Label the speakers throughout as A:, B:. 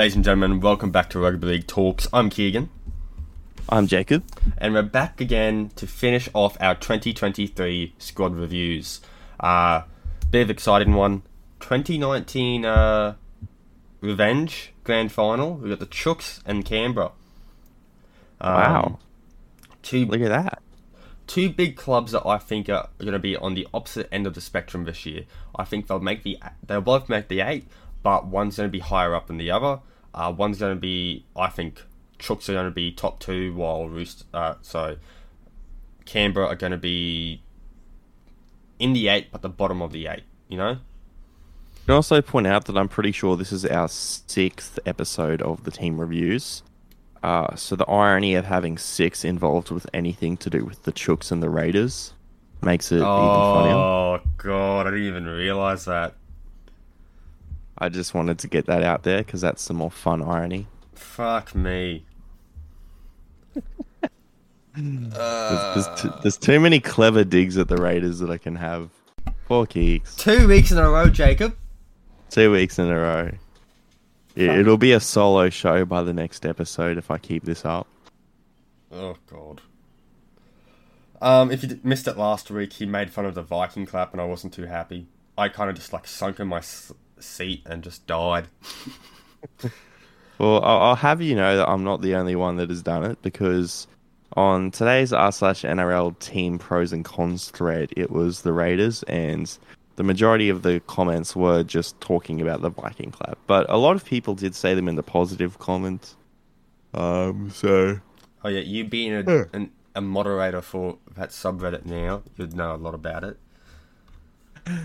A: Ladies and gentlemen, welcome back to Rugby League Talks. I'm Keegan,
B: I'm Jacob.
A: and we're back again to finish off our 2023 squad reviews. Uh, bit of exciting one. 2019 uh, Revenge Grand Final. We got the Chooks and Canberra. Um,
B: Wow.
A: Two
B: Look at that.
A: two big clubs that I think are going to be on the opposite end of the spectrum this year. I think they'll make the they'll both make the eight, but one's going to be higher up than the other. Uh, one's going to be I think Chooks are going to be top two, while Roost uh, so Canberra are going to be in the eight, but the bottom of the eight. You know,
B: can also point out that I'm pretty sure this is our sixth episode of the team reviews. Uh, so the irony of having six involved with anything to do with the Chooks and the Raiders makes it even funnier.
A: oh god, I didn't even realize that.
B: I just wanted to get that out there because that's some more fun irony.
A: Fuck me.
B: There's, there's, t- there's too many clever digs at the Raiders that I can have. Four Keeks.
A: Two weeks in a row, Jacob.
B: Two weeks in a row. It, it'll be a solo show by the next episode if I keep this up.
A: Oh god. Um, if you d- missed it last week, he made fun of the Viking clap, and I wasn't too happy. I kind of just like sunk in my s- seat and just died.
B: Well, I'll, I'll have you know that I'm not the only one that has done it because on today's r slash NRL team pros and cons thread, it was the Raiders, and the majority of the comments were just talking about the Viking clap. But a lot of people did say them in the positive comments. Um, so
A: Oh yeah, you being a,
B: Yeah.
A: an, a moderator for that subreddit now, you'd know a lot about it.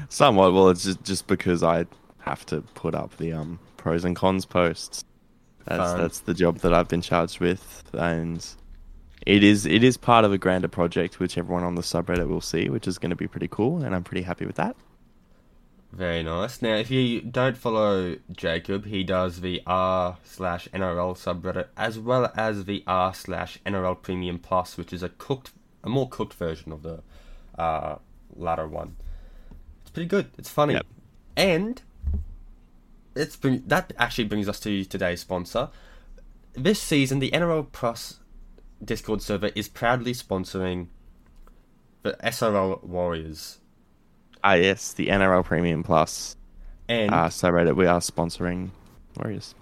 B: somewhat. Well, it's just just because I have to put up the um pros and cons posts. That's that's the job that I've been charged with, and it is it is part of a grander project, which everyone on the subreddit will see, which is going to be pretty cool, and I'm pretty happy with that.
A: Very nice. Now, if you don't follow Jacob, he does the r slash NRL subreddit as well as the r slash NRL Premium Plus, which is a cooked, a more cooked version of the uh, latter one. It's pretty good. It's funny,
B: Yep.
A: and it's bring, that actually brings us to today's sponsor. This season, the NRL Plus Discord server is proudly sponsoring the SRL Warriors,
B: Ah, yes, the NRL Premium Plus.
A: And
B: uh, subreddit we are sponsoring Warriors.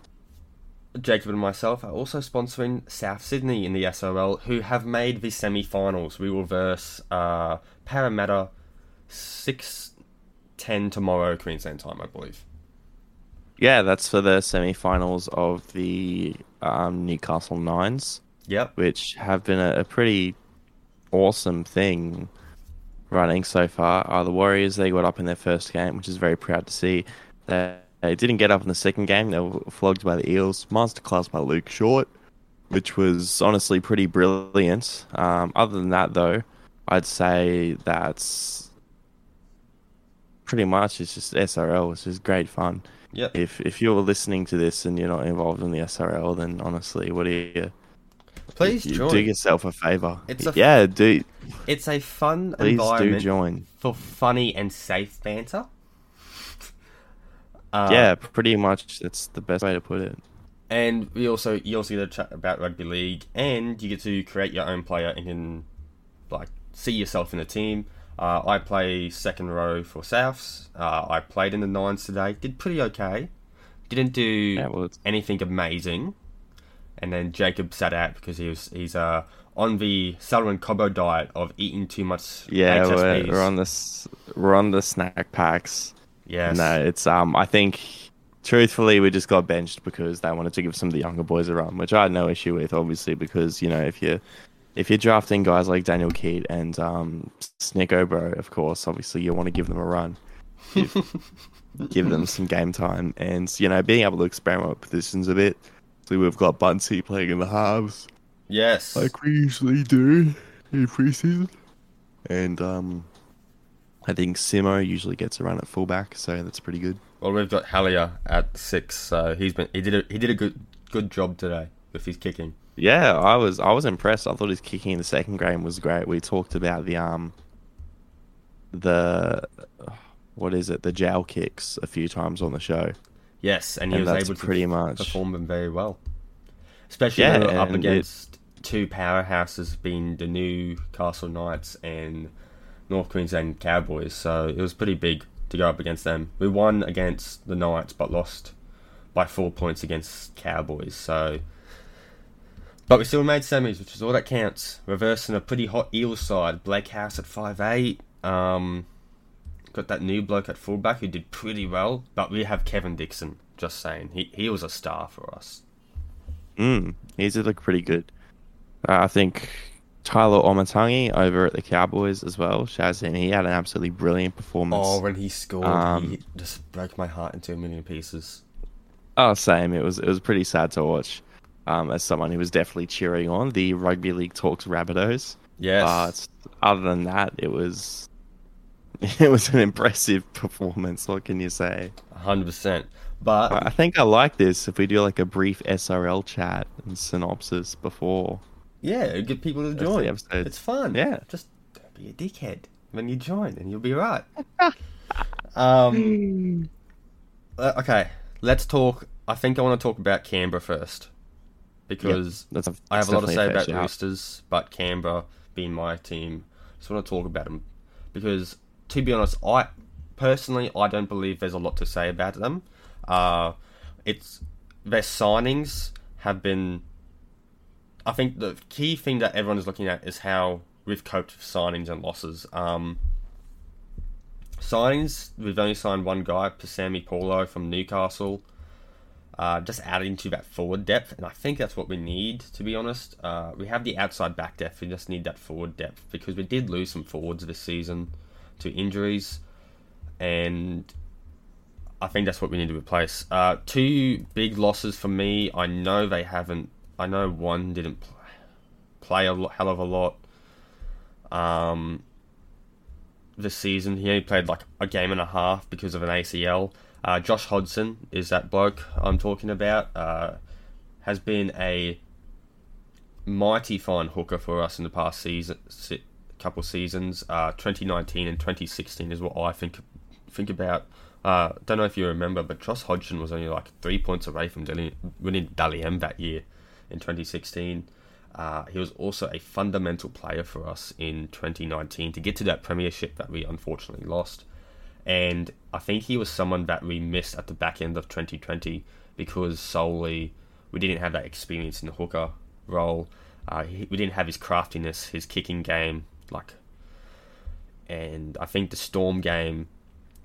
A: Jacob and myself are also sponsoring South Sydney in the SRL, who have made the semi-finals. We will verse uh, Parramatta six ten tomorrow Queensland time, I believe.
B: Yeah, that's for the semi-finals of the um, Newcastle Nines.
A: Yep.
B: which have been a, a pretty awesome thing running so far. Uh, the Warriors they got up in their first game, which is very proud to see. They, they didn't get up in the second game. They were flogged by the Eels. Masterclass by Luke Short, which was honestly pretty brilliant. Um, other than that, though, I'd say that's pretty much it's just SRL. It's just great fun.
A: Yep.
B: If if you're listening to this and you're not involved in the SRL, then honestly, what are you?
A: Please
B: you
A: join.
B: do yourself a favor.
A: It's a-
B: yeah, do
A: It's a fun
B: please do join.
A: for funny and safe banter. Uh,
B: yeah, pretty much that's the best way to put it.
A: And we also you also get to chat about rugby league, and you get to create your own player and can like see yourself in the team. Uh, I play second row for Souths. Uh, I played in the nines today. Did pretty okay. Didn't do
B: Yeah, well,
A: anything amazing. And then Jacob sat out because he was he's uh on the Salomon Cobo diet of eating too much
B: yeah,
A: HSPs.
B: we're, on this. We're on the snack packs.
A: Yes.
B: No, it's um. I think truthfully, we just got benched because they wanted to give some of the younger boys a run, which I had no issue with, obviously, because you know if you if you're drafting guys like Daniel Keat and um Snick Obro, of course, obviously you want to give them a run. Give, give them some game time, and you know being able to experiment with positions a bit. So we've got Bunsey playing in the halves.
A: Yes.
B: like we usually do in preseason. And um, I think Simo usually gets a run at fullback, so that's pretty good.
A: Well, we've got Hallier at six, so he's been he did a he did a good good job today with his kicking.
B: Yeah, I was I was impressed. I thought his kicking in the second game was great. We talked about the um the what is it the jail kicks a few times on the show.
A: Yes, and he
B: And
A: was able to
B: pretty much-
A: perform them very well. Especially
B: Yeah,
A: when they were up
B: and it-
A: against two powerhouses, being the Newcastle Knights and North Queensland Cowboys. So it was pretty big to go up against them. We won against the Knights, but lost by four points against Cowboys. So, but we still made semis, which is all that counts. Reversing a pretty hot Eels side. Blake House at five eight. Um, got that new bloke at fullback who did pretty well. But we have Kevin Dixon. Just saying, he he was a star for us.
B: Mm, he did look pretty good. Uh, I think Tyler Omatangi over at the Cowboys as well. Shaz him. He had an absolutely brilliant performance.
A: Oh, when he scored,
B: Um,
A: he just broke my heart into a million pieces.
B: Oh, same. It was it was pretty sad to watch. Um, as someone who was definitely cheering on the rugby league talks Rabbitohs.
A: Yes.
B: But other than that, it was it was an impressive performance. What can you say?
A: hundred percent. But
B: I I think I like this if we do like a brief SRL chat and synopsis before.
A: yeah, get people to
B: That's
A: join.
B: episode.
A: It's fun.
B: Yeah.
A: just don't be a dickhead when you join, and you'll be right. um. uh, okay, let's talk. I think I want to talk about Canberra first because
B: a,
A: I have a lot to say about the. Roosters, but Canberra being my team, just want to talk about them because, to be honest, I personally I don't believe there's a lot to say about them. Uh, it's their signings have been. I think the key thing that everyone is looking at is how we've coped with signings and losses. Um, signings, we've only signed one guy, Pasami Saulo from Newcastle uh, just adding to that forward depth, and I think that's what we need. To be honest, uh, we have the outside back depth. We just need that forward depth because we did lose some forwards this season to injuries, and I think that's what we need to replace. Uh, two big losses for me. I know they haven't. I know one didn't play, a hell of a lot. Um, this season. He only played like a game and a half because of an ACL. Uh, Josh Hodgson is that bloke I'm talking about. Uh, has been a mighty fine hooker for us in the past season, se- couple seasons. Uh, 2019 and 2016 is what I think think about. Uh, don't know if you remember, but Josh Hodgson was only like three points away from Dali- winning Dally M that year in 2016. Uh, he was also a fundamental player for us in 2019 to get to that premiership that we unfortunately lost. And I think he was someone that we missed at the back end of 2020 because solely we didn't have that experience in the hooker role. Uh, he, we didn't have his craftiness, his kicking game, like. And I think the Storm game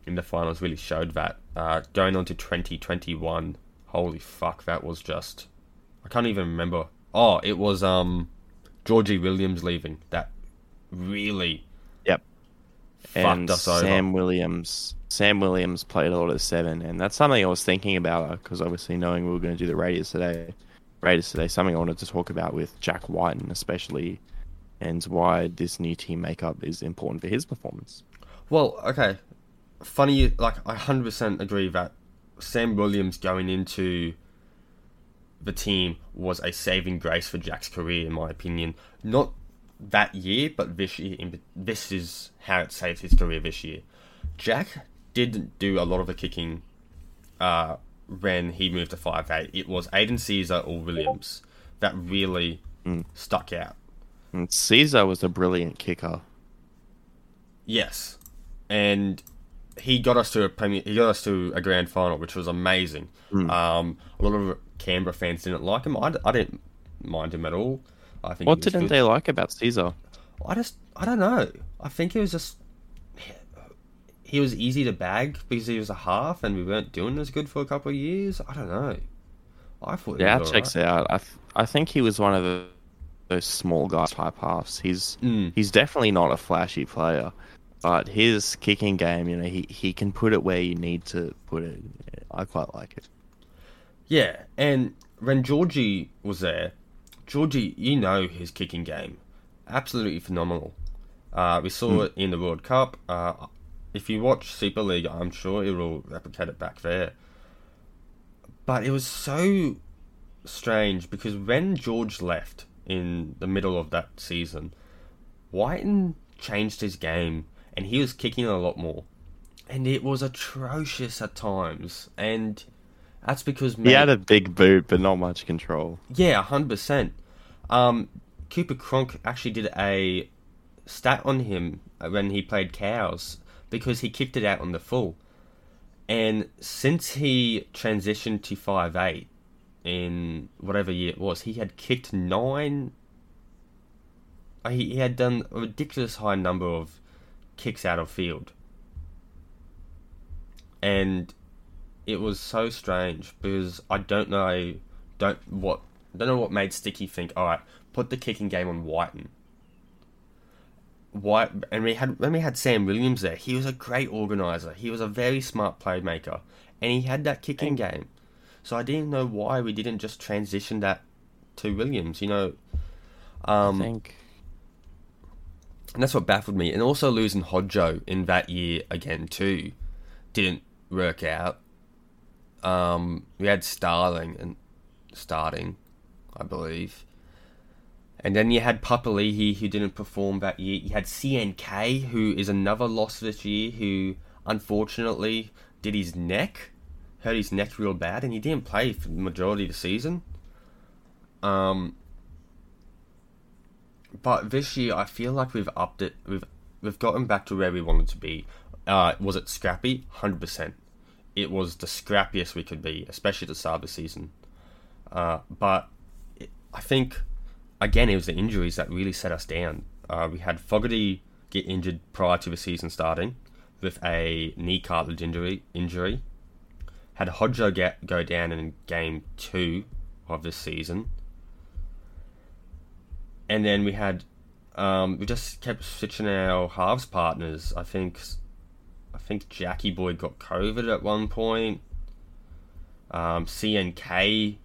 A: in the finals really showed that. Uh, going on to 2021, holy fuck, that was just. I can't even remember. Oh, it was um, Georgie Williams leaving. That really
B: and
A: us over.
B: Sam Williams. Sam Williams played a lot of seven, and that's something I was thinking about uh, because obviously knowing we were going to do the Raiders today, Raiders today, something I wanted to talk about with Jack Wighton especially, and why this new team makeup is important for his performance.
A: Well, okay. Funny, like I hundred percent agree that Sam Williams going into the team was a saving grace for Jack's career, in my opinion. Not that year, but this year. In, this is how it saved his career this year. Jack didn't do a lot of the kicking uh, when he moved to five eight. It was Aidan Sezer or Williams that really stuck out.
B: And Sezer was a brilliant kicker.
A: Yes, and he got us to a premier. He got us to a grand final, which was amazing. Um, a lot of Canberra fans didn't like him. I didn't mind him at all. I think
B: What didn't
A: good.
B: they like about Sezer?
A: I just I don't know. I think it was just he was easy to bag because he was a half, and we weren't doing as good for a couple of years. I don't know. I thought
B: Yeah, checks
A: alright.
B: out. I th- I think he was one of the those small guy type halves. He's
A: Mm.
B: he's definitely not a flashy player, but his kicking game, you know, he he can put it where you need to put it. I quite like it.
A: Yeah, and when Georgie was there, Georgie, you know his kicking game, absolutely phenomenal. Uh, we saw it in the World Cup. Uh, if you watch Super League, I'm sure it will replicate it back there. But it was so strange because when George left in the middle of that season, Wighton changed his game and he was kicking a lot more. And it was atrocious at times. And That's because
B: He had a big boot, but not much control.
A: yeah, hundred percent. Um, Cooper Cronk actually did a stat on him when he played cows because he kicked it out on the full, and since he transitioned to five eight in whatever year it was, he had kicked nine. uh, He, he had done a ridiculous high number of kicks out of field, and it was so strange because I don't know, don't what, don't know what made Sticky think. All right, put the kicking game on Wighton. White and we had when we had Sam Williams there, he was a great organizer. He was a very smart playmaker, and he had that kicking game. So I didn't know why we didn't just transition that to Williams. You know, um,
B: I think
A: and that's what baffled me. And also losing Hodjo in that year again too didn't work out. Um, we had Starling and starting, I believe. And then you had Papali'i who didn't perform that year. You had CNK who is another loss this year who unfortunately did his neck, hurt his neck real bad, and he didn't play for the majority of the season. Um, but this year, I feel like we've upped it. We've we've gotten back to where we wanted to be. Uh, was it scrappy? Hundred percent. It was the scrappiest we could be, especially at the start of the season. Uh, but it, I think again, it was the injuries that really set us down. Uh, we had Fogarty get injured prior to the season starting with a knee cartilage injury. Injury had Hodjo get go down in game two of this season and then we had um, we just kept switching our halves partners. I think think Jackie Boy got COVID at one point. Um, CNK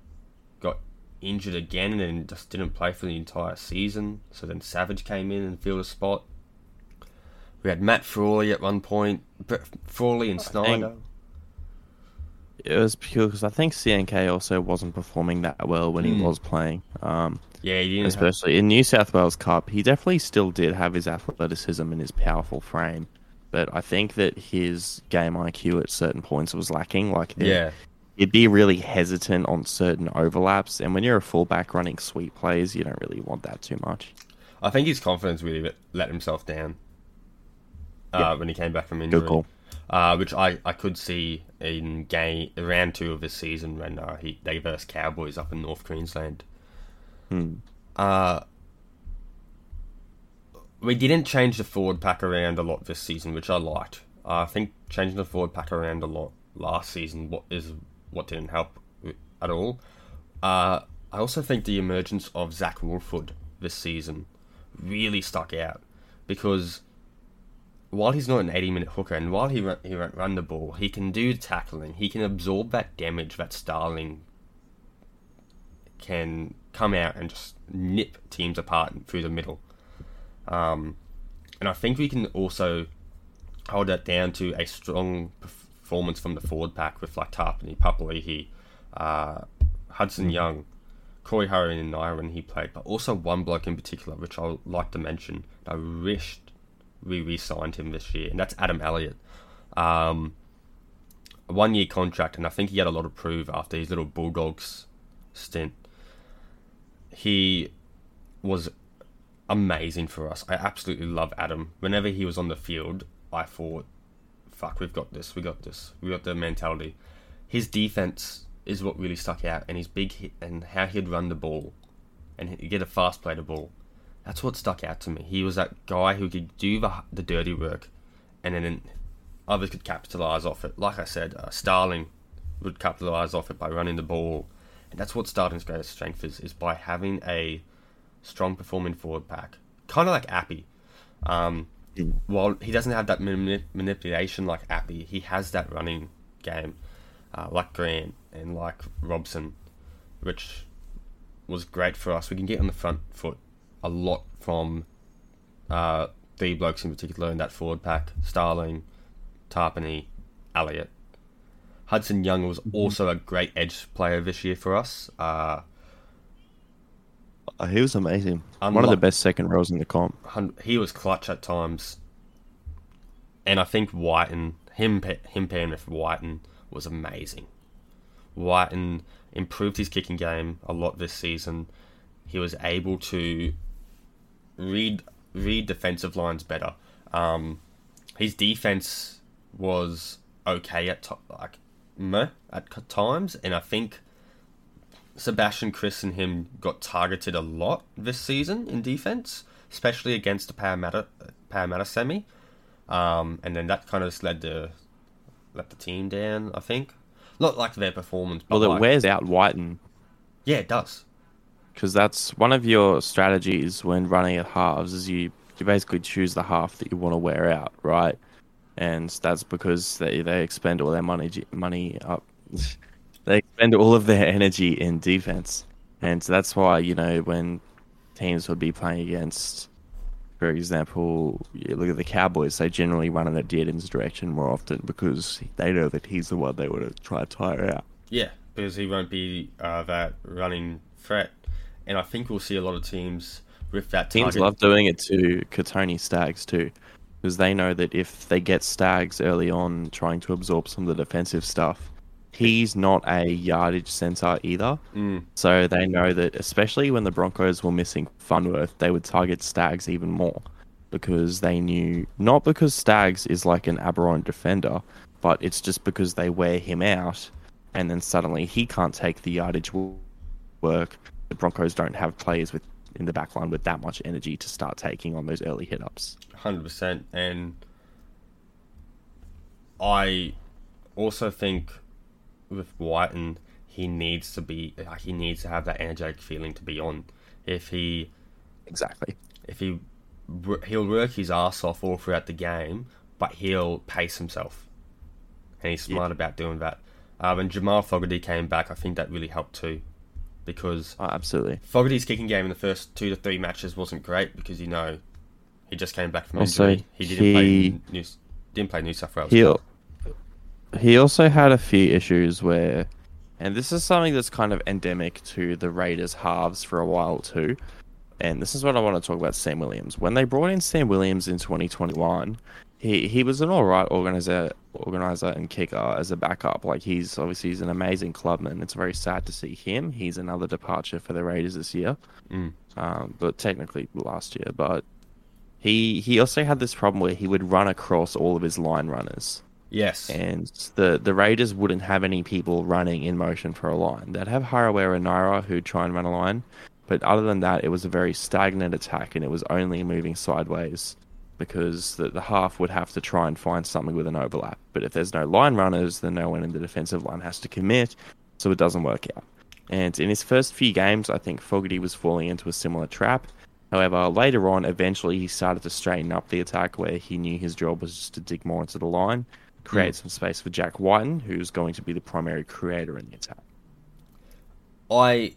A: got injured again and then just didn't play for the entire season. So then Savage came in and filled a spot. We had Matt Frawley at one point, but Frawley and
B: Schneider. it was pure because I think CNK also wasn't performing that well when he
A: Hmm.
B: was playing. Um,
A: Yeah, he didn't. Have,
B: especially in New South Wales Cup, he definitely still did have his athleticism and his powerful frame. But I think that his game IQ at certain points was lacking. Like,
A: yeah,
B: he'd be really hesitant on certain overlaps. And when you're a fullback running sweep plays, you don't really want that too much.
A: I think his confidence really let- himself down uh, when he came back from injury. Uh, which I, I could see in game round two of this season when uh, he they versed Cowboys up in North Queensland.
B: Hmm.
A: Uh, we didn't change the forward pack around a lot this season, which I liked. I think changing the forward pack around a lot last season is what didn't help at all. Uh, I also think the emergence of Zach Woolford this season really stuck out because while he's not an 80 minute hooker and while he run, he run the ball, he can do tackling. He can absorb that damage that Starling can come out and just nip teams apart through the middle. Um, and I think we can also hold that down to a strong performance from the forward pack with like Tapine, Papali'i, uh, Hudson Young, Corey Hurry and Naera when he played, but also one bloke in particular, which I like to mention. I wished we re-signed him this year, and that's Adam Elliott. Um, a one-year contract, and I think he had a lot to prove after his little Bulldogs stint. He was amazing for us. I absolutely love Adam. Whenever he was on the field, I thought, "Fuck, we've got this. We got this. We got the mentality." His defense is what really stuck out, and his big hit and how he'd run the ball, and get a fast play to ball. That's what stuck out to me. He was that guy who could do the the dirty work, and then others could capitalize off it. Like I said, uh, Starling would capitalize off it by running the ball, and that's what Starling's greatest strength is: is by having a strong performing forward pack, kind of like Appy. Um, while he doesn't have that mani- manipulation like Appy, he has that running game, uh, like Grant and like Robson, which was great for us. We can get on the front foot a lot from uh, three blokes in particular in that forward pack: Starling, Tapine, Elliott. Hudson Young was also a great edge player this year for us. Uh,
B: he was amazing. One of the best second rows in the comp.
A: he was clutch at times, and I think Wighton, him him pairing with Wighton was amazing. Wighton improved his kicking game a lot this season. He was able to read read defensive lines better. Um, his defense was okay at to- like meh at times, and I think Sebastian Kris and him got targeted a lot this season in defense, especially against the Parramatta Parramatta semi, um, and then that kind of just led to let the team down. I think not like their performance, but
B: Well, it
A: like,
B: wears out Wighton
A: yeah, it does.
B: because that's one of your strategies when running at halves is you you basically choose the half that you want to wear out, right? And that's because they they expend all their money money up. they spend all of their energy in defense, and so that's why you know when teams would be playing against, for example, you look at the Cowboys. They generally run in the Dearden's direction more often because they know that he's the one they want to try to tire out.
A: Yeah, because he won't be uh, that running threat, and I think we'll see a lot of teams with that
B: Teams love doing it to Kotoni Staggs too, because they know that if they get Staggs early on trying to absorb some of the defensive stuff, he's not a yardage center either.
A: Mm,
B: So they know that, especially when the Broncos were missing Farnworth, they would target Staggs even more because they knew not because Staggs is like an aberrant defender, but it's just because they wear him out, and then suddenly he can't take the yardage work. The Broncos don't have players with in the back line with that much energy to start taking on those early hit ups.
A: hundred percent, and I also think with Wighton, he needs to be like he needs to have that energetic feeling to be on. If he
B: Exactly.
A: if he he'll work his ass off all throughout the game, but he'll pace himself, and he's smart about doing that. Uh, when Jamal Fogarty came back, I think that really helped too, because
B: Oh, absolutely.
A: Fogarty's kicking game in the first two to three matches wasn't great because you know he just came back from
B: Also,
A: injury. He didn't
B: he-
A: play New, didn't play New South Wales.
B: He. He also had a few issues where, and this is something that's kind of endemic to the Raiders halves for a while too. And this is what I want to talk about Sam Williams. When they brought in Sam Williams in 2021, he, he was an all right organizer, organizer and kicker as a backup. Like he's obviously he's an amazing clubman. It's very sad to see him. He's another departure for the Raiders this year,
A: Mm.
B: um, but technically last year. But he he also had this problem where he would run across all of his line runners
A: Yes.
B: and the the Raiders wouldn't have any people running in motion for a line. They'd have Harawira and Naera who'd try and run a line, but other than that, it was a very stagnant attack, and it was only moving sideways because the, the half would have to try and find something with an overlap. But if there's no line runners, then no one in the defensive line has to commit, so it doesn't work out. And in his first few games, I think Fogarty was falling into a similar trap. However, later on, eventually he started to straighten up the attack where he knew his job was just to dig more into the line, create some space for Jack Wighton, who's going to be the primary creator in the attack.
A: I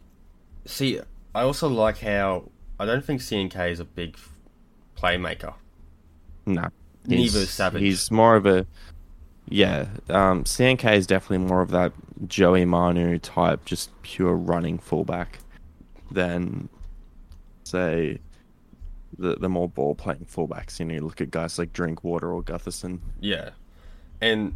A: see. I also like how I don't think CNK is a big playmaker.
B: No.
A: Neither
B: He's,
A: is Savage.
B: He's more of a yeah. Um, CNK is definitely more of that Joey Manu type, just pure running fullback, than say the the more ball playing fullbacks. You know, you look at guys like Drinkwater or Gutherson.
A: Yeah, and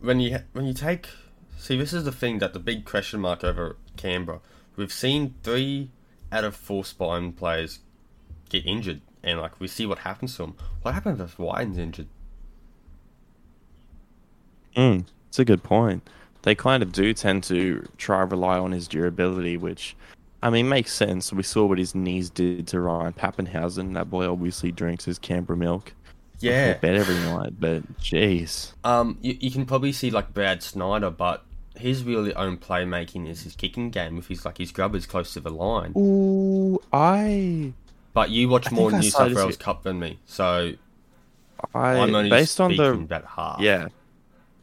A: when you when you take see, this is the thing that the big question mark over Canberra. We've seen three out of four spine players get injured, and like we see what happens to them. What happens if Wighton's injured?
B: Mm, it's a good point. They kind of do tend to try rely on his durability, which, I mean, makes sense. We saw what his knees did to Ryan Papenhuyzen. That boy obviously drinks his Canberra milk.
A: Yeah,
B: bed every night, but jeez.
A: Um, you, you can probably see like Brad Schneider, but his really own playmaking is his kicking game. If he's like his grubbers close to the line,
B: Ooh, I,
A: but you watch
B: I
A: more New South Wales Cup than me, so
B: I,
A: I'm only
B: based on the
A: about half.
B: yeah,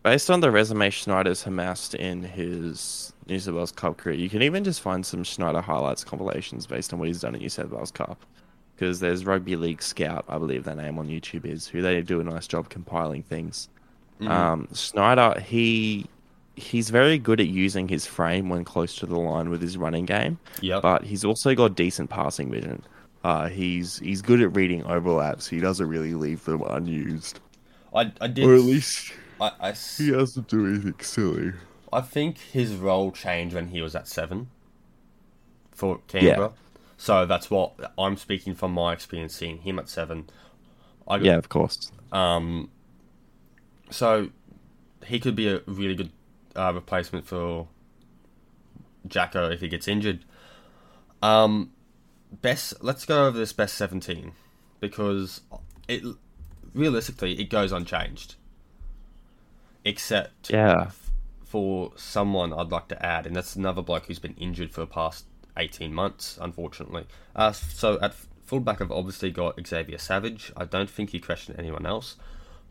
B: based on the resume Schneider's amassed in his New South Wales Cup career, you can even just find some Schneider highlights compilations based on what he's done at New South Wales Cup. Because there's Rugby League Scout, I believe their name on YouTube is, who they do a nice job compiling things.
A: Mhm.
B: Um, Schneider, he he's very good at using his frame when close to the line with his running game,
A: Yep.
B: but he's also got decent passing vision. Uh, he's he's good at reading overlaps. He doesn't really leave them unused,
A: I, I did.
B: or at least
A: I, I
B: he doesn't do anything silly.
A: I think his role changed when he was at seven for Canberra. So that's what I'm speaking from my experience seeing him at seven. I,
B: Yeah, of course.
A: Um, so he could be a really good uh, replacement for Jacko if he gets injured. Um, best. Let's go over this best seventeen because it realistically it goes unchanged, except
B: Yeah.
A: f- for someone I'd like to add, and that's another bloke who's been injured for the past 18 months, unfortunately. Uh, so at fullback, I've obviously got Xavier Savage. I don't think you question anyone else.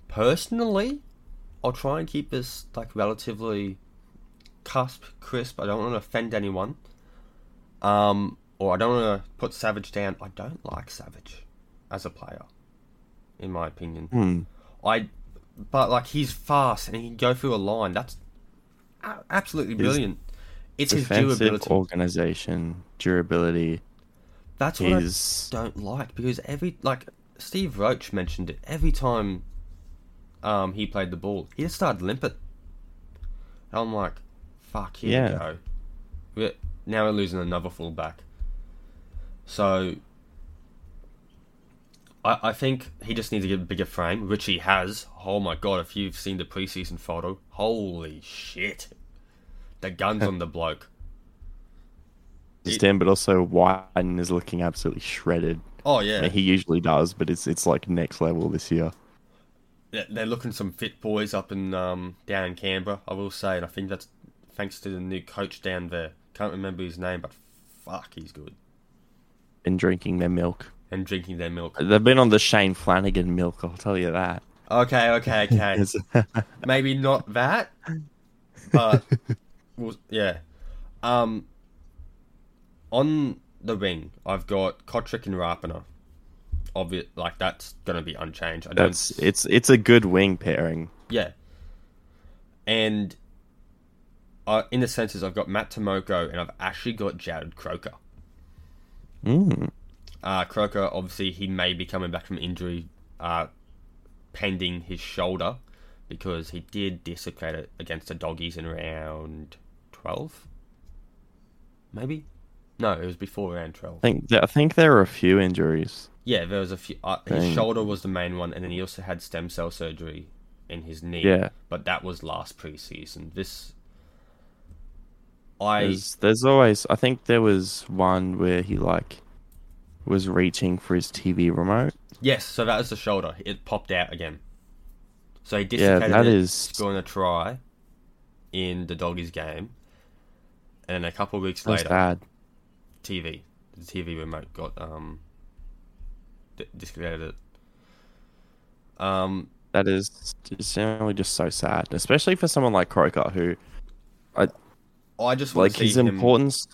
A: Personally, I'll try and keep this like relatively cusp, crisp. I don't want to offend anyone. Um, or I don't want to put Savage down. I don't like Savage as a player, in my opinion.
B: Hmm.
A: I, but like he's fast and he can go through a line. That's a- absolutely brilliant. It's his durability.
B: organization, durability.
A: That's what
B: His
A: I don't like because every like Steve Roach mentioned it every time um he played the ball, he just started limping. And I'm like, fuck, here
B: Yeah.
A: we go. We're, now we're losing another fullback. So I, I think he just needs to get a bigger frame, which he has. Oh my god, if you've seen the preseason photo, holy shit. The guns on the bloke.
B: stand, but also Wighton is looking absolutely shredded.
A: Oh
B: I
A: yeah.
B: mean, he usually does, but it's it's like next level this year.
A: they're they're looking some fit boys up in um, down in Canberra. I will say, and I think that's thanks to the new coach down there. Can't remember his name, but fuck, he's good.
B: And drinking their milk.
A: And drinking their milk.
B: They've been on the Shane Flanagan milk, I'll tell you that.
A: Okay, okay, okay. Maybe not that, but well, yeah. Um, on the wing, I've got Cotric and Rapana. Obvious, like that's gonna be unchanged. I don't.
B: That's it's it's a good wing pairing.
A: Yeah. And uh, in the senses, I've got Matt Timoko and I've actually got Jarrod Croker.
B: Mm.
A: Uh, Croker, obviously, he may be coming back from injury uh, pending his shoulder because he did dislocate it against the doggies in round 12. Maybe? No, it was before round 12.
B: I think I think there were a few injuries.
A: Yeah, there was a few. Uh, his shoulder was the main one, and then he also had stem cell surgery in his knee.
B: Yeah.
A: But that was last preseason. This. I.
B: There's, there's always I think there was one where he like was reaching for his TV remote.
A: Yes, so that was the shoulder. It popped out again. So he
B: Yeah,
A: dislocated
B: that
A: it,
B: is-
A: scoring a try in the doggies game, and then a couple of weeks
B: That's
A: later,
B: bad.
A: TV, the TV remote got um di- dislocated. Um,
B: That is just generally just so sad, especially for someone like Croker who
A: I I just
B: like
A: see
B: his importance.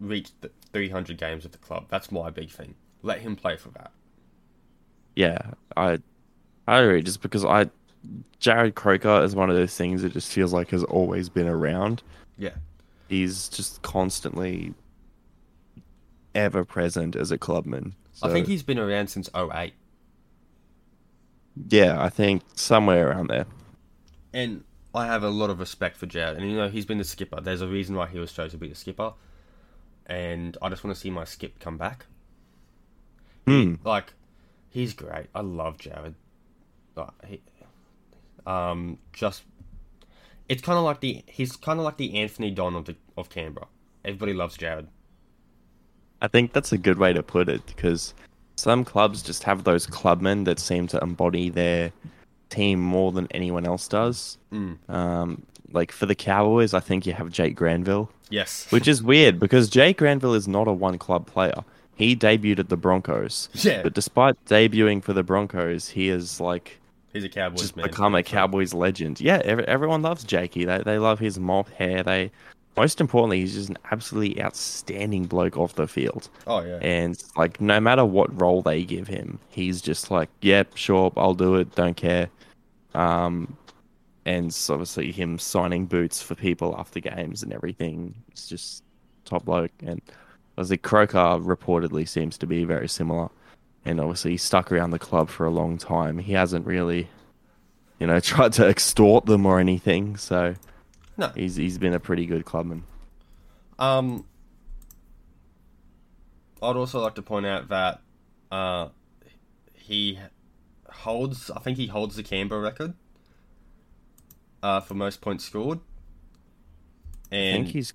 A: reach the 300 games with the club. That's my big thing. Let him play for that.
B: Yeah, I I agree. Just because I Jarrod Croker is one of those things that just feels like has always been around.
A: Yeah,
B: He's just constantly ever present as a clubman.
A: I think he's been around since 08.
B: yeah, I think somewhere around there.
A: And I have a lot of respect for Jarrod. And, you know, he's been the skipper. There's a reason why he was chosen to be the skipper. And I just want to see my skip come back.
B: Hmm.
A: Like, he's great. I love Jared. Like, he, um, just. It's kind of like the. He's kind of like the Anthony Don of, the, of Canberra. Everybody loves Jarrod.
B: I think that's a good way to put it because some clubs just have those clubmen that seem to embody their team more than anyone else does.
A: Mm.
B: Um, like for the Cowboys, I think you have Jake Granville,
A: Yes.
B: which is weird because Jake Granville is not a one club player. He debuted at the Broncos,
A: Yeah.
B: but despite debuting for the Broncos, he is like
A: He's a Cowboys
B: just
A: man.
B: become a Cowboys legend. Yeah, ev- everyone loves Jakey. They they love his mop hair. They most importantly, he's just an absolutely outstanding bloke off the field.
A: Oh, yeah.
B: And like, no matter what role they give him, he's just like, "Yep, sure, I'll do it. Don't care." Um, and obviously him signing boots for people after games and everything. It's just top bloke. And obviously, Croker reportedly seems to be very similar. And obviously, he stuck around the club for a long time. He hasn't really, you know, tried to extort them or anything. So
A: No.
B: He's he's been a pretty good clubman.
A: Um, I'd also like to point out that uh, he holds, I think he holds the Canberra record uh, for most points scored. And I
B: think he's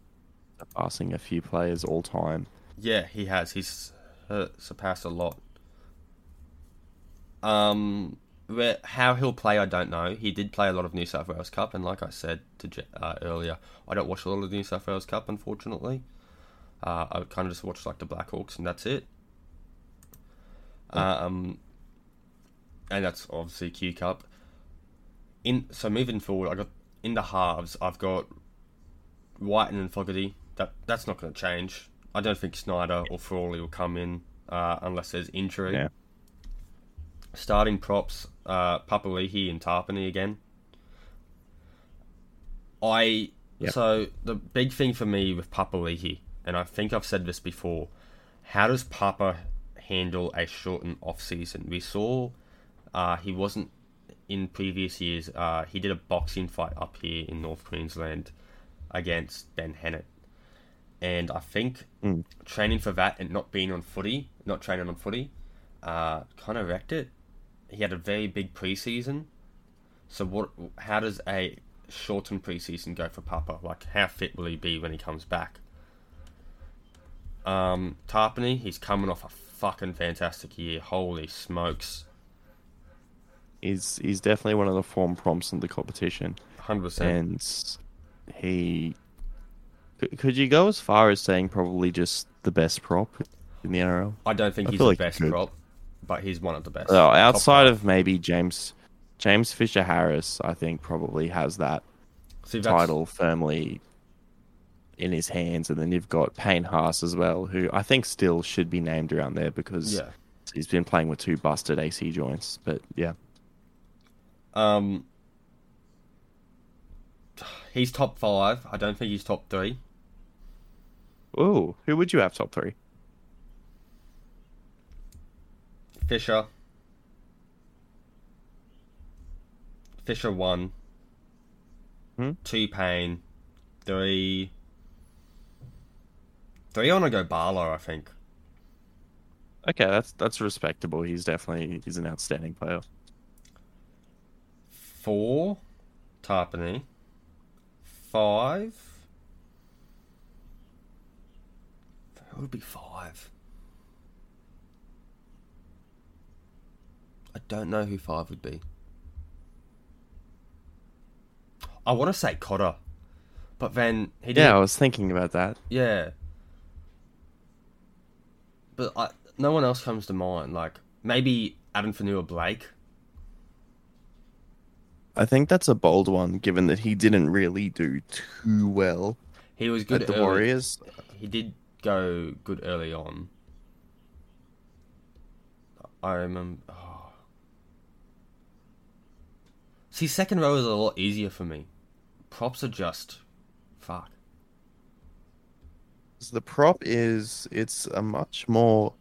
B: passing a few players all time.
A: yeah, he has. He's uh, surpassed a lot. Um, where, how he'll play, I don't know. He did play a lot of New South Wales Cup, and like I said to uh, earlier, I don't watch a lot of New South Wales Cup, unfortunately. Uh, I kind of just watch like the Blackhawks, and that's it. Um, and that's obviously Q Cup. In so moving forward, I got in the halves. I've got Wighton and Fogarty. That that's not going to change. I don't think Schneider or Frawley will come in uh, unless there's injury.
B: Yeah.
A: Starting props, uh, Papali'i and Tapine again. I
B: Yep.
A: so the big thing for me with Papali'i, and I think I've said this before, how does Papa handle a shortened off season? We saw uh, he wasn't in previous years. Uh, he did a boxing fight up here in North Queensland against Ben Hennett, and I think
B: Mm.
A: training for that and not being on footy, not training on footy, uh, kind of wrecked it. He had a very big preseason. So what? How does a shortened preseason go for Papa? Like, how fit will he be when he comes back? Um, Tapine, he's coming off a fucking fantastic year. Holy smokes,
B: He's he's definitely one of the form prompts in the competition,
A: hundred percent.
B: and he could, you go as far as saying probably just the best prop in the NRL?
A: I don't think
B: I
A: he's the
B: like
A: best prop, but he's one of the best.
B: Oh, outside of maybe James James Fisher Harris, I think probably has that
A: See,
B: title firmly in his hands, and then you've got Payne Haas as well, who I think still should be named around there because
A: Yeah.
B: he's been playing with two busted AC joints. But yeah,
A: Um, he's top five. I don't think he's top three.
B: ooh, who would you have top three?
A: Fisher. Fisher one.
B: Hmm?
A: Two Payne. Three. Three. I want to go Barlow. I think.
B: Okay, that's that's respectable. He's definitely he's an outstanding player.
A: Four. Tapine. Five. Who would be five? Don't know who five would be. I want to say Cotter, but then he didn't.
B: Yeah, I was thinking about that.
A: Yeah. But I, no one else comes to mind. Like maybe Addin Fonua Blake.
B: I think that's a bold one, given that he didn't really do too well
A: He was good
B: at the
A: early.
B: Warriors.
A: He did go good early on. I remember. Oh. See, second row is a lot easier for me. Props are just fuck.
B: The prop is it's a much more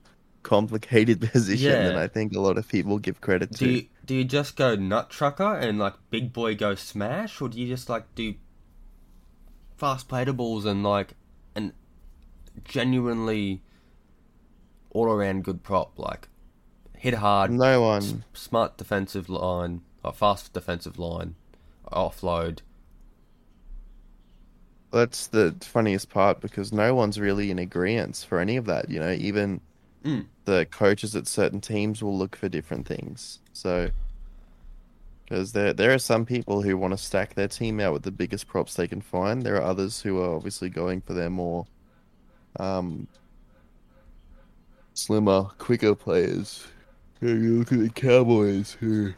B: complicated position
A: Yeah.
B: than I think a lot of people give credit to.
A: Do you, do you just go nut trucker and like big boy go smash, or do you just like do fast platables and like an genuinely all around good prop like hit hard,
B: no one
A: s- smart defensive line, or fast defensive line, offload.
B: That's the funniest part because no one's really in agreement for any of that. You know, even
A: Mm.
B: the coaches at certain teams will look for different things. So, because there there are some people who want to stack their team out with the biggest props they can find. There are others who are obviously going for their more um, slimmer, quicker players. You look at the Cowboys who,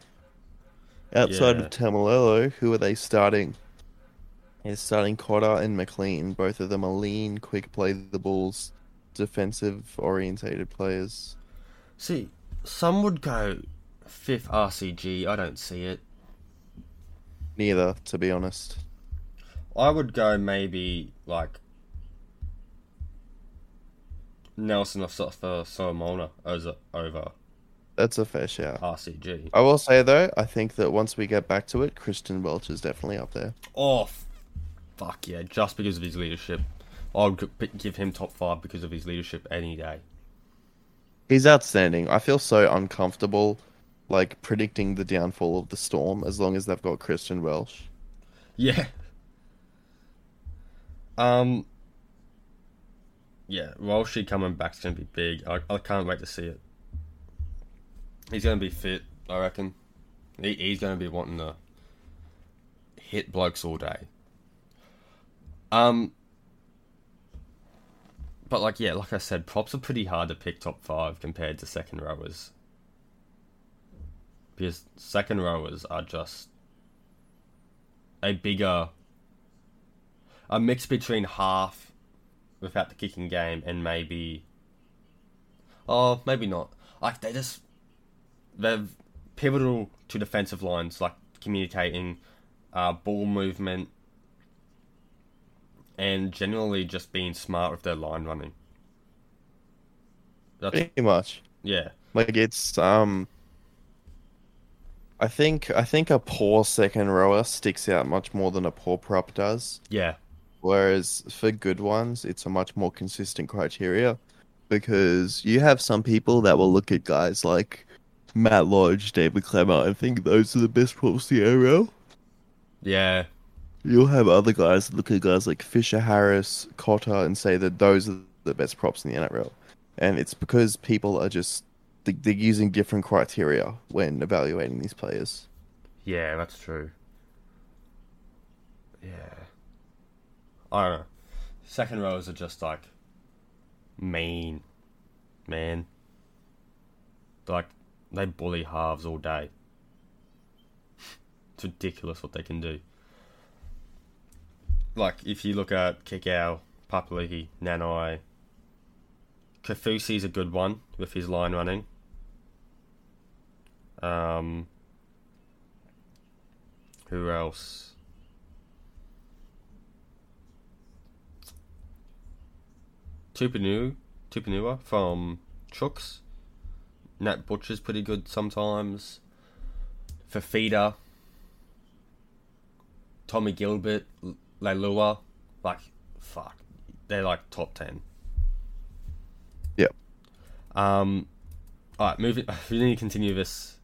B: outside
A: Yeah.
B: of Taumalolo, who are they starting? They're starting Cotter and McLean. Both of them are lean, quick play the balls, defensive orientated players.
A: See, some would go fifth RCG. I don't see it.
B: Neither, to be honest.
A: I would go maybe like Nelson of South uh, Solomona as a, over
B: That's a fair shout.
A: RCG.
B: I will say though, I think that once we get back to it, Christian Welch is definitely up there.
A: Oh, fuck yeah, just because of his leadership. I would give him top five because of his leadership any day.
B: He's outstanding. I feel so uncomfortable, like predicting the downfall of the Storm as long as they've got Christian Welch.
A: Yeah. Um. Yeah, Walshy coming back's gonna be big. I, I can't wait to see it. He's gonna be fit, I reckon. He, he's gonna be wanting to hit blokes all day. Um. But like yeah, like I said, props are pretty hard to pick top five compared to second rowers. Because second rowers are just a bigger a mix between half without the kicking game and maybe oh maybe not like they just they're pivotal to defensive lines like communicating uh, ball movement and generally just being smart with their line running that's
B: Pretty much.
A: yeah
B: Like it's um I think I think a poor second rower sticks out much more than a poor prop does.
A: yeah
B: Whereas for good ones, it's a much more consistent criteria because you have some people that will look at guys like Matt Lodge, David Klemmer, I think those are the best props in the NRL.
A: yeah
B: You'll have other guys look at guys like Fisher Harris, Cotter, and say that those are the best props in the NRL. And it's because people are just they- they're using different criteria when evaluating these players.
A: Yeah, that's true. Yeah. I don't know. Second rows are just like mean, man. Like they bully halves all day. It's ridiculous what they can do. Like if you look at Kikau, Papali'i, Nanai, Kafusi's a good one with his line running. Um, who else? Tupanu, Tupouniua from Chooks. Nat Butcher's pretty good sometimes. Fafita. Tommy Gilbert, Leilua. Like, fuck. They're like top 10.
B: Yep.
A: Um, alright, moving. We need to continue this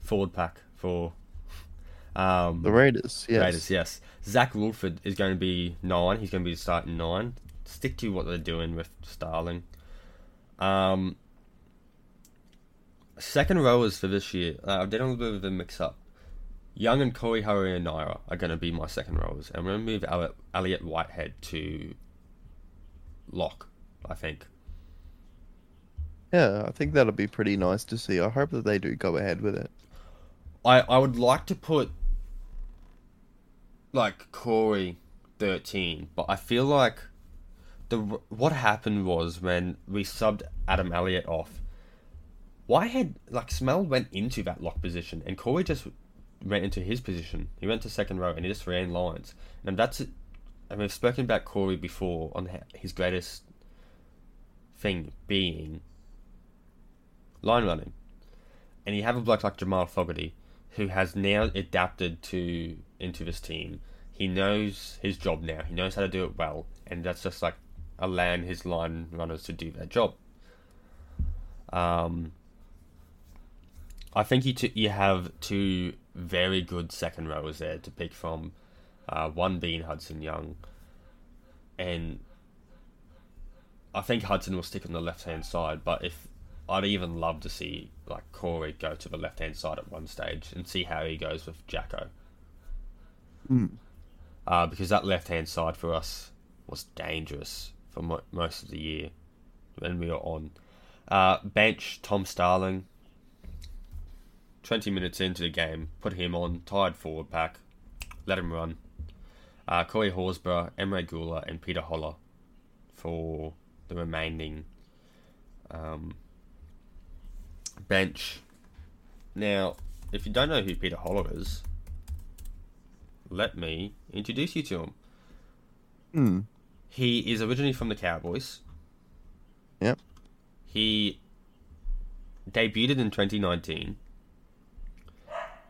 A: forward pack for um,
B: The Raiders, yes.
A: Raiders, yes. Zac Woolford is going to be nine. He's going to be starting nine. Stick to what they're doing with Starling. Um, second rowers for this year. Uh, I've done a little bit of a mix up. Young and Corey Harawira-Naera are going to be my second rowers. And I'm going to move Elliott, Elliott Whitehead to lock, I think.
B: Yeah, I think that'll be pretty nice to see. I hope that they do go ahead with it.
A: I, I would like to put like Corey 13, but I feel like the what happened was when we subbed Adam Elliott off. Whitehead like Smell went into that lock position and Corey just went into his position. He went to second row and he just ran lines. And that's. And we've spoken about Corey before on his greatest thing being line running. And you have a bloke like Jamal Fogarty who has now adapted to into this team. He knows his job now. He knows how to do it well, and that's just like allowing his line runners to do their job. Um, I think you t- you have two very good second rowers there to pick from. Uh, one being Hudson Young, and I think Hudson will stick on the left hand side. But if I'd even love to see like Corey go to the left hand side at one stage and see how he goes with Jacko.
B: Mm.
A: Uh, because that left hand side for us was dangerous for mo- most of the year when we were on. Uh, bench Tom Starling. 20 minutes into the game, put him on, tied forward pack, let him run. Uh, Corey Horsburgh, Emre Guler, and Peter Hola for the remaining um, bench. Now, if you don't know who Peter Hola is, let me introduce you to him.
B: Mm.
A: He is originally from the Cowboys.
B: Yep.
A: He debuted in 2019.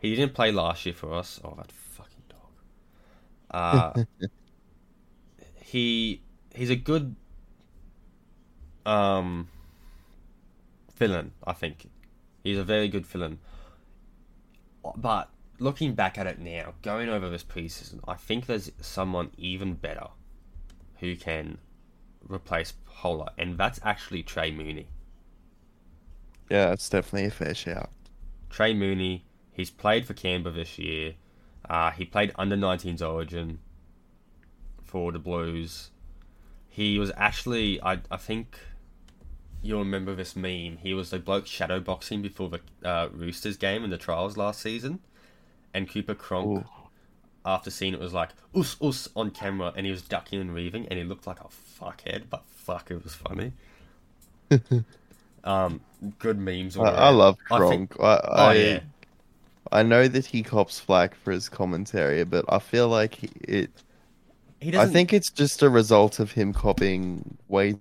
A: He didn't play last year for us. Oh, that fucking dog. Uh, he he's a good um villain. I think he's a very good villain. But looking back at it now, going over this preseason, I think there's someone even better who can replace Hola, and that's actually Trey Mooney.
B: Yeah, it's definitely a fair shout.
A: Trey Mooney, he's played for Canberra this year. Uh, he played under 19s Origin for the Blues. He was actually, I, I think you'll remember this meme. He was the bloke shadowboxing before the uh, Roosters game in the trials last season. And Cooper Cronk,
B: Ooh.
A: after seeing it, was like, us, us on camera, and he was ducking and weaving, and he looked like a fuckhead, but fuck, it was funny. um, good memes.
B: I, I love
A: I think-
B: I,
A: Oh, yeah.
B: I know that he cops flack for his commentary, but I feel like he- it.
A: He
B: I
A: doesn't,
B: think it's just a result of him copying way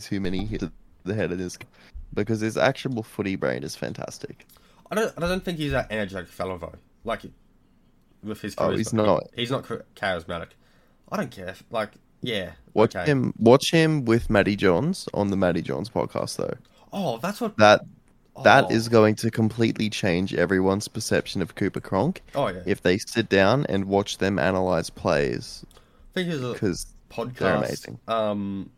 B: too many hits to the head of his. Because his actual footy brain is fantastic.
A: I don't. I don't think he's that energetic fellow though. Like with his.
B: Oh, he's not.
A: He's not charismatic. I don't care. if- Like, yeah.
B: Watch
A: okay.
B: him. Watch him with Matty Johns on the Matty Johns podcast, though.
A: Oh, that's what.
B: That that
A: oh.
B: is going to completely change everyone's perception of Cooper Cronk
A: Oh yeah.
B: if they sit down and watch them analyze plays.
A: I think a
B: Because
A: podcast. Um,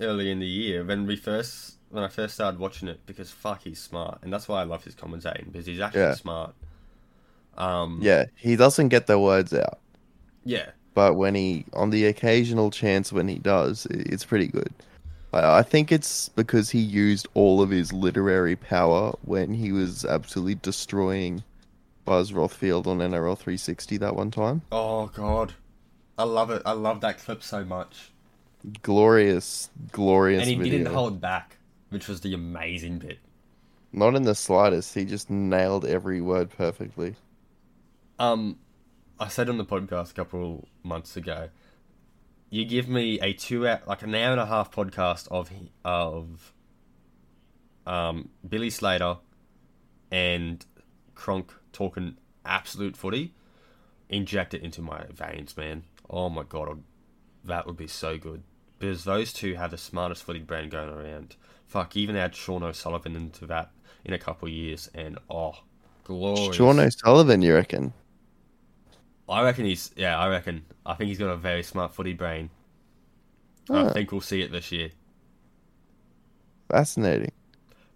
A: early in the year when we first when I first started watching it because fuck he's smart and that's why I love his commentating because he's actually
B: Yeah.
A: smart. Um.
B: yeah, he doesn't get the words out,
A: Yeah.
B: but when he, on the occasional chance when he does, it's pretty good. I I think it's because he used all of his literary power when he was absolutely destroying Buzz Rothfield on NRL 360 that one time.
A: Oh god. I love it. I love that clip so much.
B: Glorious, glorious
A: and he
B: video.
A: didn't hold back, which was the amazing bit.
B: Not in the slightest. He just nailed every word perfectly.
A: Um, I said on the podcast a couple months ago, you give me a two hour, like an hour and a half podcast of of um Billy Slater and Cronk talking absolute footy, inject it into my veins, man. Oh my god, that would be so good. Because those two have the smartest footy brand going around. Fuck, even add Sean O'Sullivan into that in a couple of years, and oh, glorious.
B: Sean O'Sullivan, you reckon?
A: I reckon he's yeah. I reckon. I think he's got a very smart footy brain. And I think we'll see it this year.
B: Fascinating.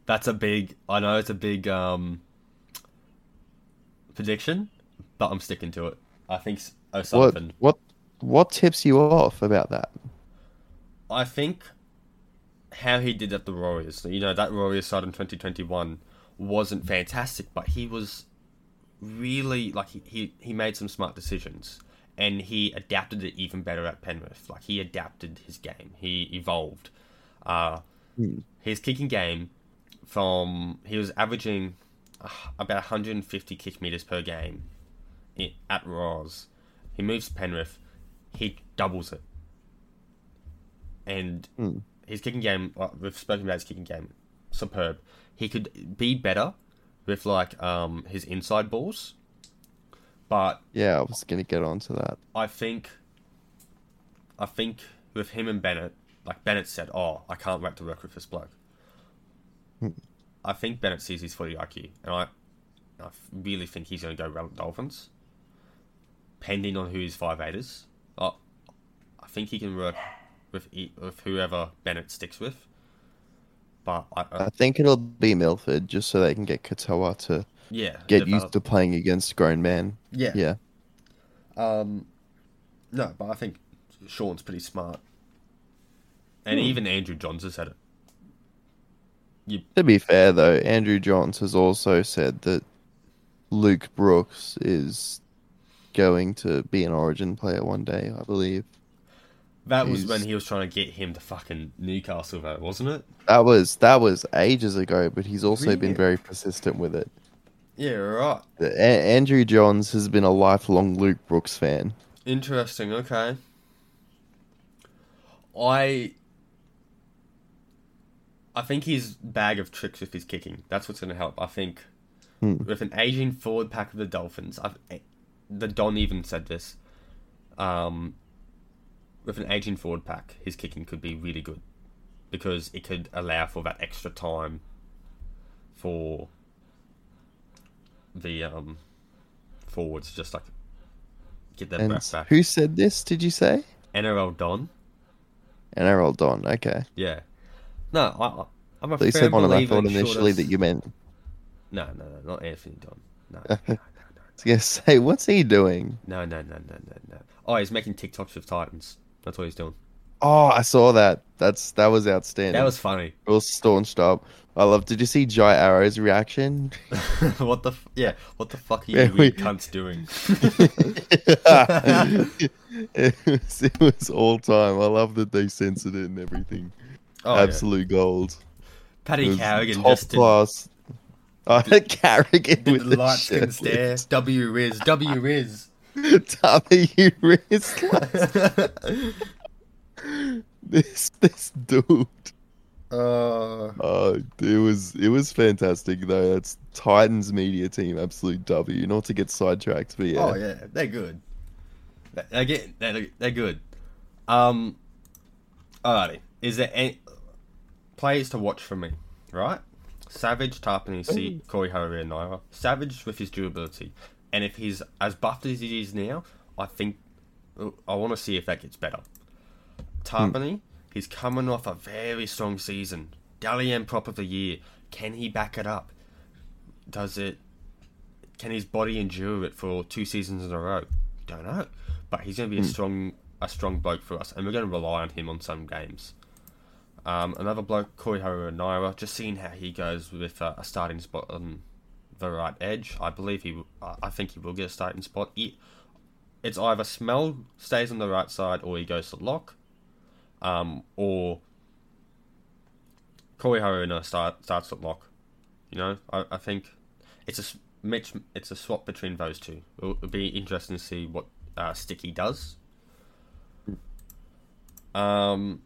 A: That's a big. I know it's a big um prediction, but I'm sticking to it. I think S-
B: What what what tips you off about that?
A: I think how he did at the Warriors. You know that Warriors side in 2021 wasn't fantastic, but he was really like he, he he made some smart decisions and he adapted it even better at Penrith. Like he adapted his game. He evolved. Uh,
B: Hmm.
A: his kicking game from he was averaging uh, about 150 kick meters per game at Ross. He moves to Penrith, he doubles it. And
B: Hmm.
A: his kicking game, well, we've spoken about his kicking game, superb. He could be better with like um, his inside balls, but
B: Yeah, I was gonna get onto that.
A: I think, I think with him and Bennett, like Bennett said, "Oh, I can't wait to work with this bloke."
B: Hmm.
A: I think Bennett sees his footy IQ, and I, I really think he's going to go Dolphins. Pending on who his five eight is, oh, I think he can work with with whoever Bennett sticks with. But I, I
B: I think it'll be Milford just so they can get Katoa to
A: yeah,
B: get
A: develop-
B: used to playing against grown men.
A: yeah,
B: Yeah.
A: Um, no, but I think Sean's pretty smart, and
B: Hmm.
A: even Andrew Johns has said it. You,
B: To be fair though, Andrew Johns has also said that Luke Brooks is going to be an Origin player one day, I believe.
A: That was when he was trying to get him to fucking Newcastle, though, wasn't it?
B: That was that was ages ago, but he's also
A: Really?
B: been very persistent with it.
A: Yeah, right.
B: A- Andrew Johns has been a lifelong Luke Brooks fan.
A: Interesting. Okay. I. I think his bag of tricks with his kicking. That's what's going to help. I think
B: Hmm.
A: with an aging forward pack of the Dolphins, I've, the Don even said this. Um, with an aging forward pack, his kicking could be really good because it could allow for that extra time for the um forwards just like get their
B: And
A: breath back.
B: who said this? Did you say?
A: NRL Don,
B: NRL Don. Okay.
A: yeah. No, I, I'm a
B: They
A: firm
B: said one, and I thought initially that you meant.
A: No, no, no, not Anthony Don. No,
B: I was gonna say, what's he doing?
A: no, no, no, no, no, no. Oh, he's making TikToks with Titans. That's what he's doing.
B: Oh, I saw that. That's that was outstanding.
A: That was funny.
B: It was staunched up. I love. Did you see Jai Arrow's reaction?
A: what the? F- yeah. What the fuck are you
B: Yeah, we-
A: cunts doing?
B: it, was, it was all time. I love that they censored it and everything.
A: Oh, yeah.
B: Absolute gold. It
A: Paddy Carrigan
B: top
A: just did,
B: class. Oh, Carrigan
A: did
B: with
A: the light skin stare. W Riz. W Riz.
B: W wrist. this this dude.
A: Uh,
B: Uh, it was it was fantastic though. It's Titans media team, absolute W. Not to get sidetracked, but yeah.
A: Oh yeah, they're good. They- They get they're, they're good. Um, alrighty. Is there any players to watch for me? Right, Savage, Tapine, C, Corey Harry, and Naira. Savage with his durability, and if he's as buffed as he is now, I think I want to see if that gets better. Tapine, he's coming off a very strong season. Dally prop of the year. Can he back it up? Does it can his body endure it for two seasons in a row? Don't know, but he's going to be a strong a strong bloke for us, and we're going to rely on him on some games. Um, another bloke, Harawira-Naera, just seeing how he goes with uh, a starting spot on the right edge. I believe he, I think he will get a starting spot. He, it's either Smell stays on the right side or he goes to lock, um, or Corey Haruna start, starts at lock. You know, I, I think it's a Mitch. It's a swap between those two. It'll, it'll be interesting to see what uh, Sticky does. Um,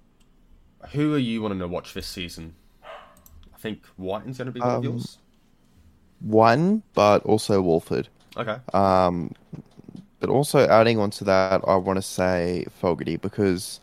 A: who are you wanting to watch this season? I think Wighton's going to be one of
B: Um,
A: yours.
B: One, but also Woolford.
A: Okay.
B: Um, but also adding on to that, I want to say Fogarty because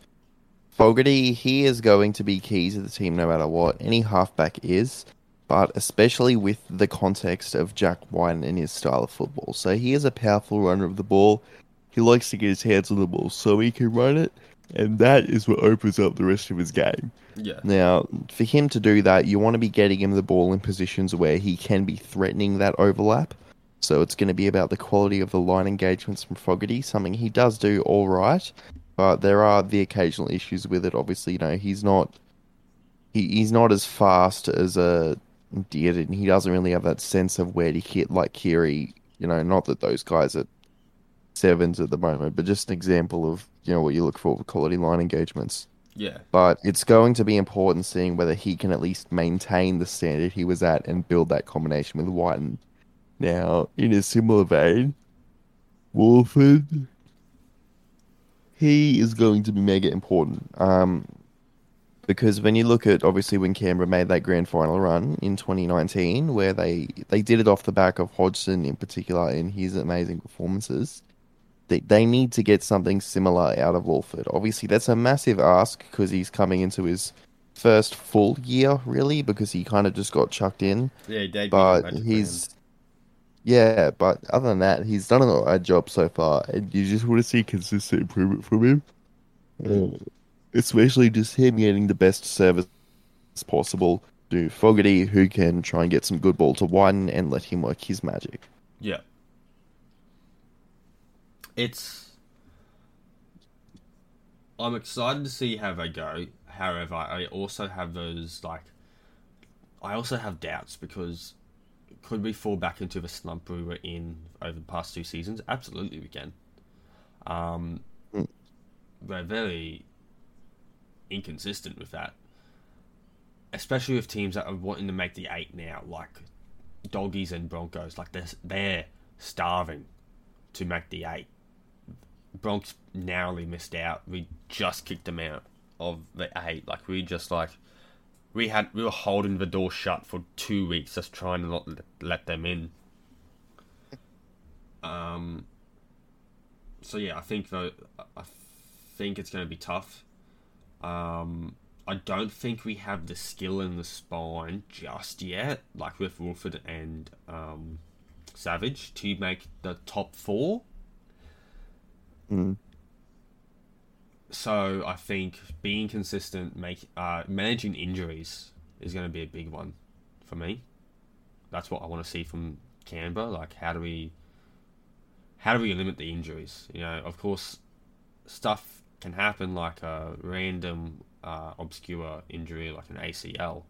B: Fogarty he is going to be key to the team no matter what any halfback is, but especially with the context of Jack Wighton and his style of football. So he is a powerful runner of the ball. He likes to get his hands on the ball so he can run it, and that is what opens up the rest of his game.
A: Yeah.
B: Now, for him to do that, you want to be getting him the ball in positions where he can be threatening that overlap. So it's going to be about the quality of the line engagements from Fogarty, something he does do all right, but there are the occasional issues with it. Obviously, you know he's not he, he's not as fast as a Dearden. and he doesn't really have that sense of where to hit like Keary. You know, not that those guys are sevens at the moment, but just an example of you know what you look for with quality line engagements
A: Yeah.
B: but it's going to be important seeing whether he can at least maintain the standard he was at and build that combination with Wighton. Now, in a similar vein, Woolford, he is going to be mega important. Um, because when you look at obviously when Canberra made that grand final run in 2019, where they they did it off the back of Hodgson in particular in his amazing performances, they, they need to get something similar out of Woolford. Obviously, that's a massive ask because he's coming into his first full year, really, because he kind of just got chucked in.
A: Yeah. He
B: But
A: Magic
B: he's, yeah, but other than that, he's done a alright job so far, and you just want to see consistent improvement from him. Uh, especially just him getting the best service possible to Fogarty, who can try and get some good ball to one and let him work his magic.
A: Yeah. It's. I'm excited to see how they go. However, I also have those like. I also have doubts because could we fall back into the slump we were in over the past two seasons? Absolutely, we can. Um,
B: Mm.
A: we're very inconsistent with that, especially with teams that are wanting to make the eight now, like doggies and Broncos. Like they're they're starving to make the eight. Bronx narrowly missed out. We just kicked them out of the eight. Like we just like we had we were holding the door shut for two weeks, just trying to not let- them in. Um. So yeah, I think though I think it's going to be tough. Um, I don't think we have the skill in the spine just yet, like with Woolford and um, Savage, to make the top four.
B: Mm.
A: So I think being consistent, make uh, managing injuries is going to be a big one for me. That's what I want to see from Canberra. Like, how do we, how do we limit the injuries? You know, of course, stuff can happen like a random uh, obscure injury like an ACL.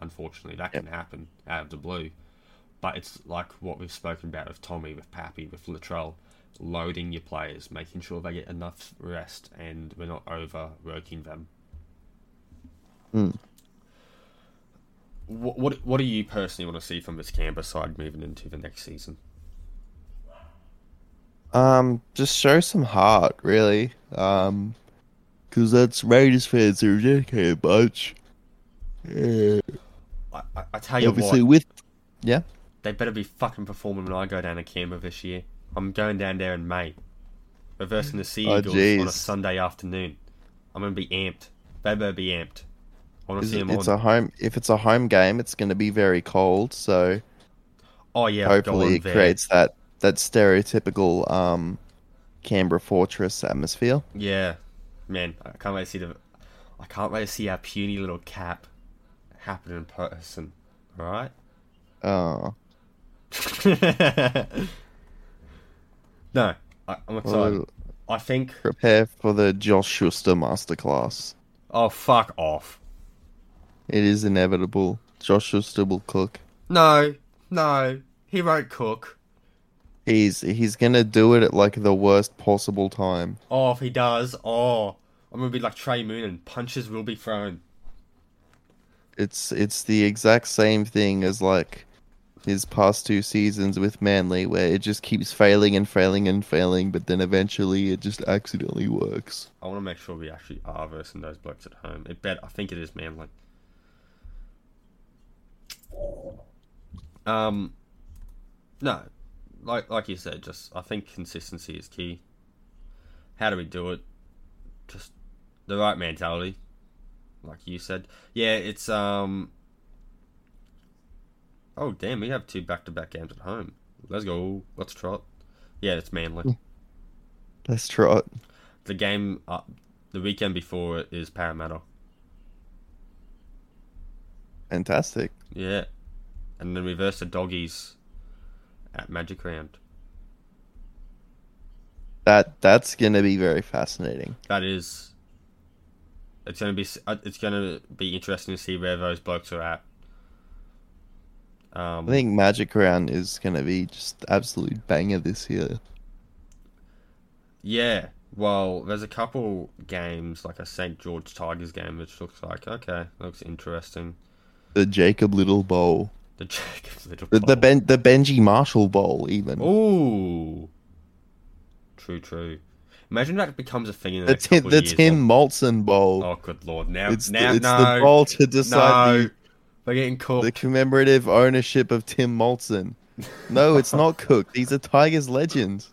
A: Unfortunately, that can happen out of the blue. But it's like what we've spoken about with Tommy, with Pappy, with Latrell, loading your players, making sure they get enough rest, and we're not overworking them.
B: Mm.
A: What, what what do you personally want to see from this Canberra side moving into the next season?
B: Um, just show some heart, really. Um, because that's Raiders fans who are a bunch. Yeah.
A: I, I, I tell you
B: Obviously,
A: what,
B: with yeah,
A: they better be fucking performing when I go down to Canberra this year. I'm going down there in May, reversing the Sea
B: Oh,
A: on a. Sunday afternoon. I'm gonna be amped. They better be amped. I want to see
B: it-
A: them
B: it's
A: on.
B: a home. If it's a home game, it's going to be very cold. So
A: oh yeah,
B: hopefully it
A: there.
B: creates that that stereotypical um Canberra Fortress atmosphere.
A: Yeah, man, I can't wait to see the. I can't wait to see our puny little cap happen in person. All right.
B: Oh,
A: no, I, I'm excited.
B: well,
A: I think.
B: prepare for the Josh Schuster masterclass.
A: Oh fuck off!
B: It is inevitable. Josh Schuster will cook.
A: No, no, he won't cook.
B: He's he's gonna do it at like the worst possible time.
A: Oh, if he does, oh, I'm gonna be like Trey Moon and punches will be thrown.
B: It's it's the exact same thing as like his past two seasons with Manly, where it just keeps failing and failing and failing, but then eventually it just accidentally works.
A: I want to make sure we actually are versing those blokes at home. It bet I think it is Manly. Um, no, like like you said, just I think consistency is key. How do we do it? Just the right mentality, like you said. Yeah, it's um. Oh damn, we have two back-to-back games at home. Let's go. Let's trot. Yeah, it's Manly.
B: Let's trot.
A: The game, uh, the weekend before it is Parramatta.
B: Fantastic.
A: Yeah, and then reverse the doggies at Magic Round.
B: That that's gonna be very fascinating.
A: That is. It's gonna be. uh, It's gonna be interesting to see where those blokes are at. Um,
B: I think Magic Round is gonna be just absolute banger this year.
A: Yeah. Well, there's a couple games like a St George Tigers game, which looks like okay, looks interesting.
B: The Jacob Little Bowl,
A: The Jacobs little.
B: the the, ben, the Benji Marshall Bowl, even
A: Ooh. True, true. Imagine that becomes a thing in the,
B: the
A: next
B: Tim,
A: couple
B: the
A: years.
B: Tim Moltzen Bowl.
A: Oh, good lord! Now,
B: it's
A: now,
B: the, it's
A: no,
B: the bowl to decide
A: no,
B: the,
A: we're getting cooked.
B: the commemorative ownership of Tim Moltzen. No, it's not cooked. He's a Tigers legend.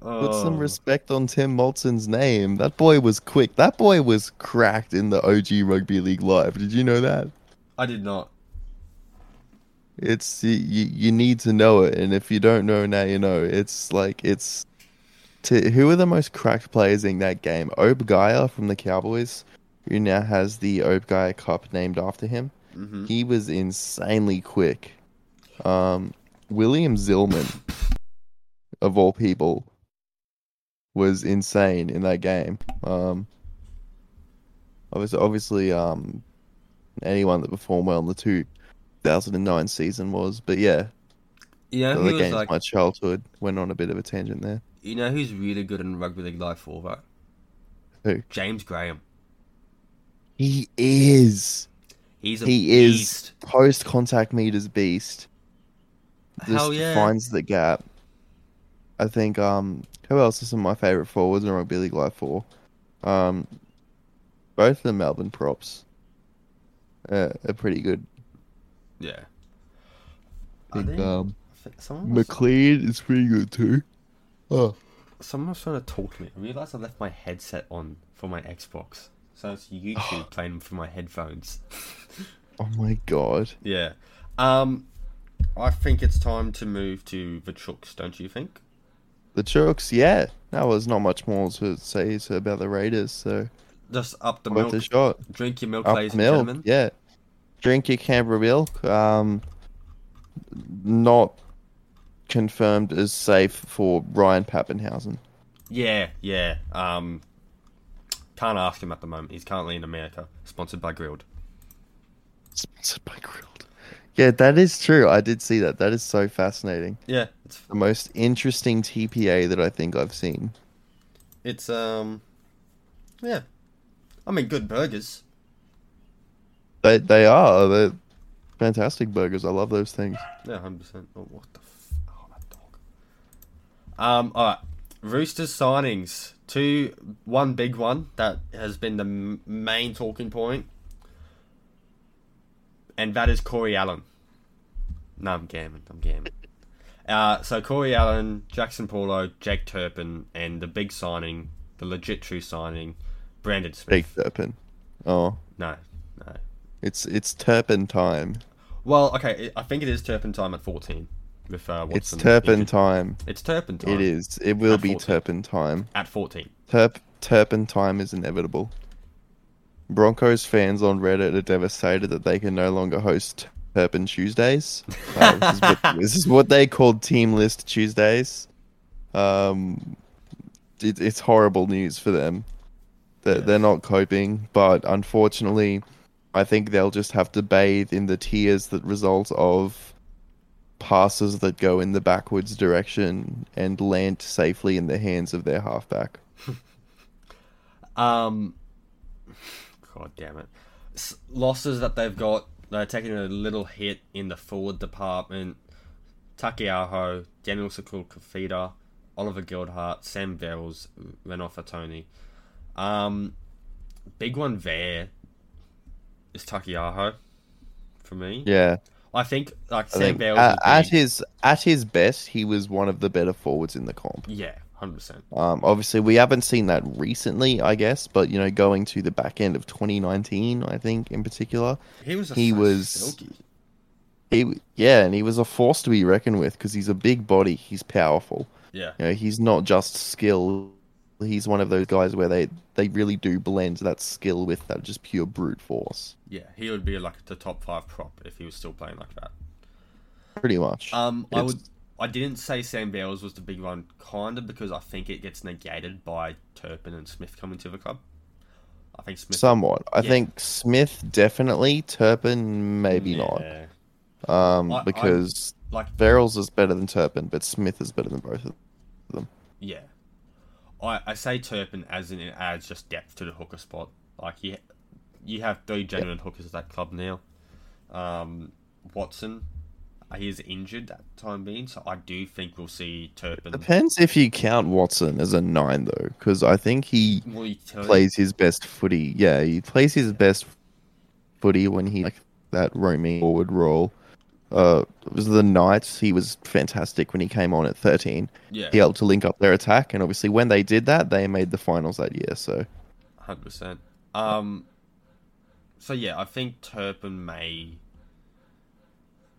B: Put some
A: Oh.
B: respect on Tim Moltzen's name. That boy was quick. That boy was cracked in the OG Rugby League Live. Did you know that?
A: I did not.
B: It's you, you need to know it, and if you don't know now, you know. It's like it's to who are the most cracked players in that game? Obe Geia from the Cowboys, who now has the Obe Geia Cup named after him.
A: hmm
B: He was insanely quick. Um, William Zillman, of all people, was insane in that game. Um, obviously, obviously, um, anyone that performed well in the 2009 season was, but yeah,
A: You know
B: the games
A: like?
B: my childhood went on a bit of a tangent there.
A: You know who's really good in rugby league life for that?
B: Who?
A: James Graham.
B: He is
A: He's a
B: He is. post contact meters beast. Just
A: Hell yeah.
B: finds the gap. I think um who else are some of my favourite forwards in rugby league life for? Um both the Melbourne props uh, are pretty good.
A: Yeah.
B: I think
A: think-
B: um
A: I think was-
B: McLean is pretty good too. Oh.
A: Someone's trying to talk to me. I realised I left my headset on for my Xbox. So it's YouTube playing for my headphones.
B: Oh my god.
A: Yeah. Um, I think it's time to move to the Chooks, don't you think?
B: The Chooks, yeah. That was not much more to say to, about the Raiders, so
A: Just up the
B: worth
A: milk.
B: a shot.
A: Drink your milk,
B: Up
A: ladies and
B: milk,
A: gentlemen.
B: yeah. Drink your Canberra milk. Um, not confirmed as safe for Ryan Papenhuyzen.
A: Yeah, yeah. Um, can't ask him at the moment. He's currently in America, sponsored by Grilled.
B: Sponsored by Grilled. Yeah, that is true. I did see that. That is so fascinating.
A: Yeah, it's
B: The most interesting TPA that I think I've seen.
A: it's um, yeah. I mean, good burgers.
B: They they are. They're fantastic burgers. I love those things.
A: Yeah, hundred percent. Oh, what the? F- oh, that dog. Um. All right. Roosters signings. Two. One big one that has been the m- main talking point, and that is Corey Allen. No, I'm gammon. I'm gammon. Uh, so Corey Allen, Jaxson Paulo, Jake Turpin, and the big signing, the legit true signing, Brandon
B: Big
A: Smith.
B: Turpin. Oh,
A: No, no.
B: it's it's Turpin time.
A: Well, okay, I think it is Turpin time at 14. With uh,
B: It's
A: Watson
B: Turpin time.
A: It's Turpin time.
B: It is. It will
A: At
B: be
A: 14.
B: Turpin time.
A: At 14.
B: Turp Turpin time is inevitable. Broncos fans on Reddit are devastated that they can no longer host Turpin Tuesdays. Uh, this, is what, this is what they called Team List Tuesdays. Um, it, it's horrible news for them. They're,
A: Yeah.
B: they're not coping, but unfortunately, I think they'll just have to bathe in the tears that result of passes that go in the backwards direction and land safely in the hands of their halfback.
A: Um, God damn it. S- losses that they've got, they're taking a little hit in the forward department. Taukeiaho, Daniel Suluka-Fifita, Oliver Gildart, Sam Verrills, Renouf Atoni. Um, big one there is Taukeiaho for me.
B: Yeah,
A: I think like
B: I
A: Sam
B: think
A: Verrills
B: at, his at his best, he was one of the better forwards in the comp.
A: yeah, hundred percent.
B: Um, obviously, we haven't seen that recently, I guess, but you know, going to the back end of 2019, I think in particular,
A: He was a
B: He was-
A: silky.
B: he yeah, and he was a force to be reckoned with because he's a big body, he's powerful.
A: Yeah,
B: You know, he's not just skill. He's one of those guys where they they really do blend that skill with that just pure brute force,
A: yeah, he would be like the top five prop if he was still playing like that.
B: pretty much.
A: Um, I would. I didn't say Sam Bells was the big one, kind of because I think it gets negated by Turpin and Smith coming to the club. I think Smith.
B: Somewhat. I
A: Yeah.
B: think Smith definitely, Turpin maybe not.
A: Yeah.
B: Um,
A: I- I-
B: because
A: Like,
B: Verrills is better than Turpin, but Smith is better than both of them.
A: yeah. I, I say Turpin as in it adds just depth to the hooker spot. Like you, you have three genuine hookers at that club now. Um, Watson, he is injured at the time being, so I do think we'll see Turpin.
B: Depends if you count Watson as a nine though, because I think he
A: Will you tell
B: plays his best footy. Yeah, he plays his best footy when he like that roaming forward role. Uh, it was the Knights. He was fantastic when he came on at 13.
A: Yeah,
B: He helped to link up their attack, and obviously when they did that, they made the finals that year. So
A: hundred percent. Um, so yeah, I think Turpin may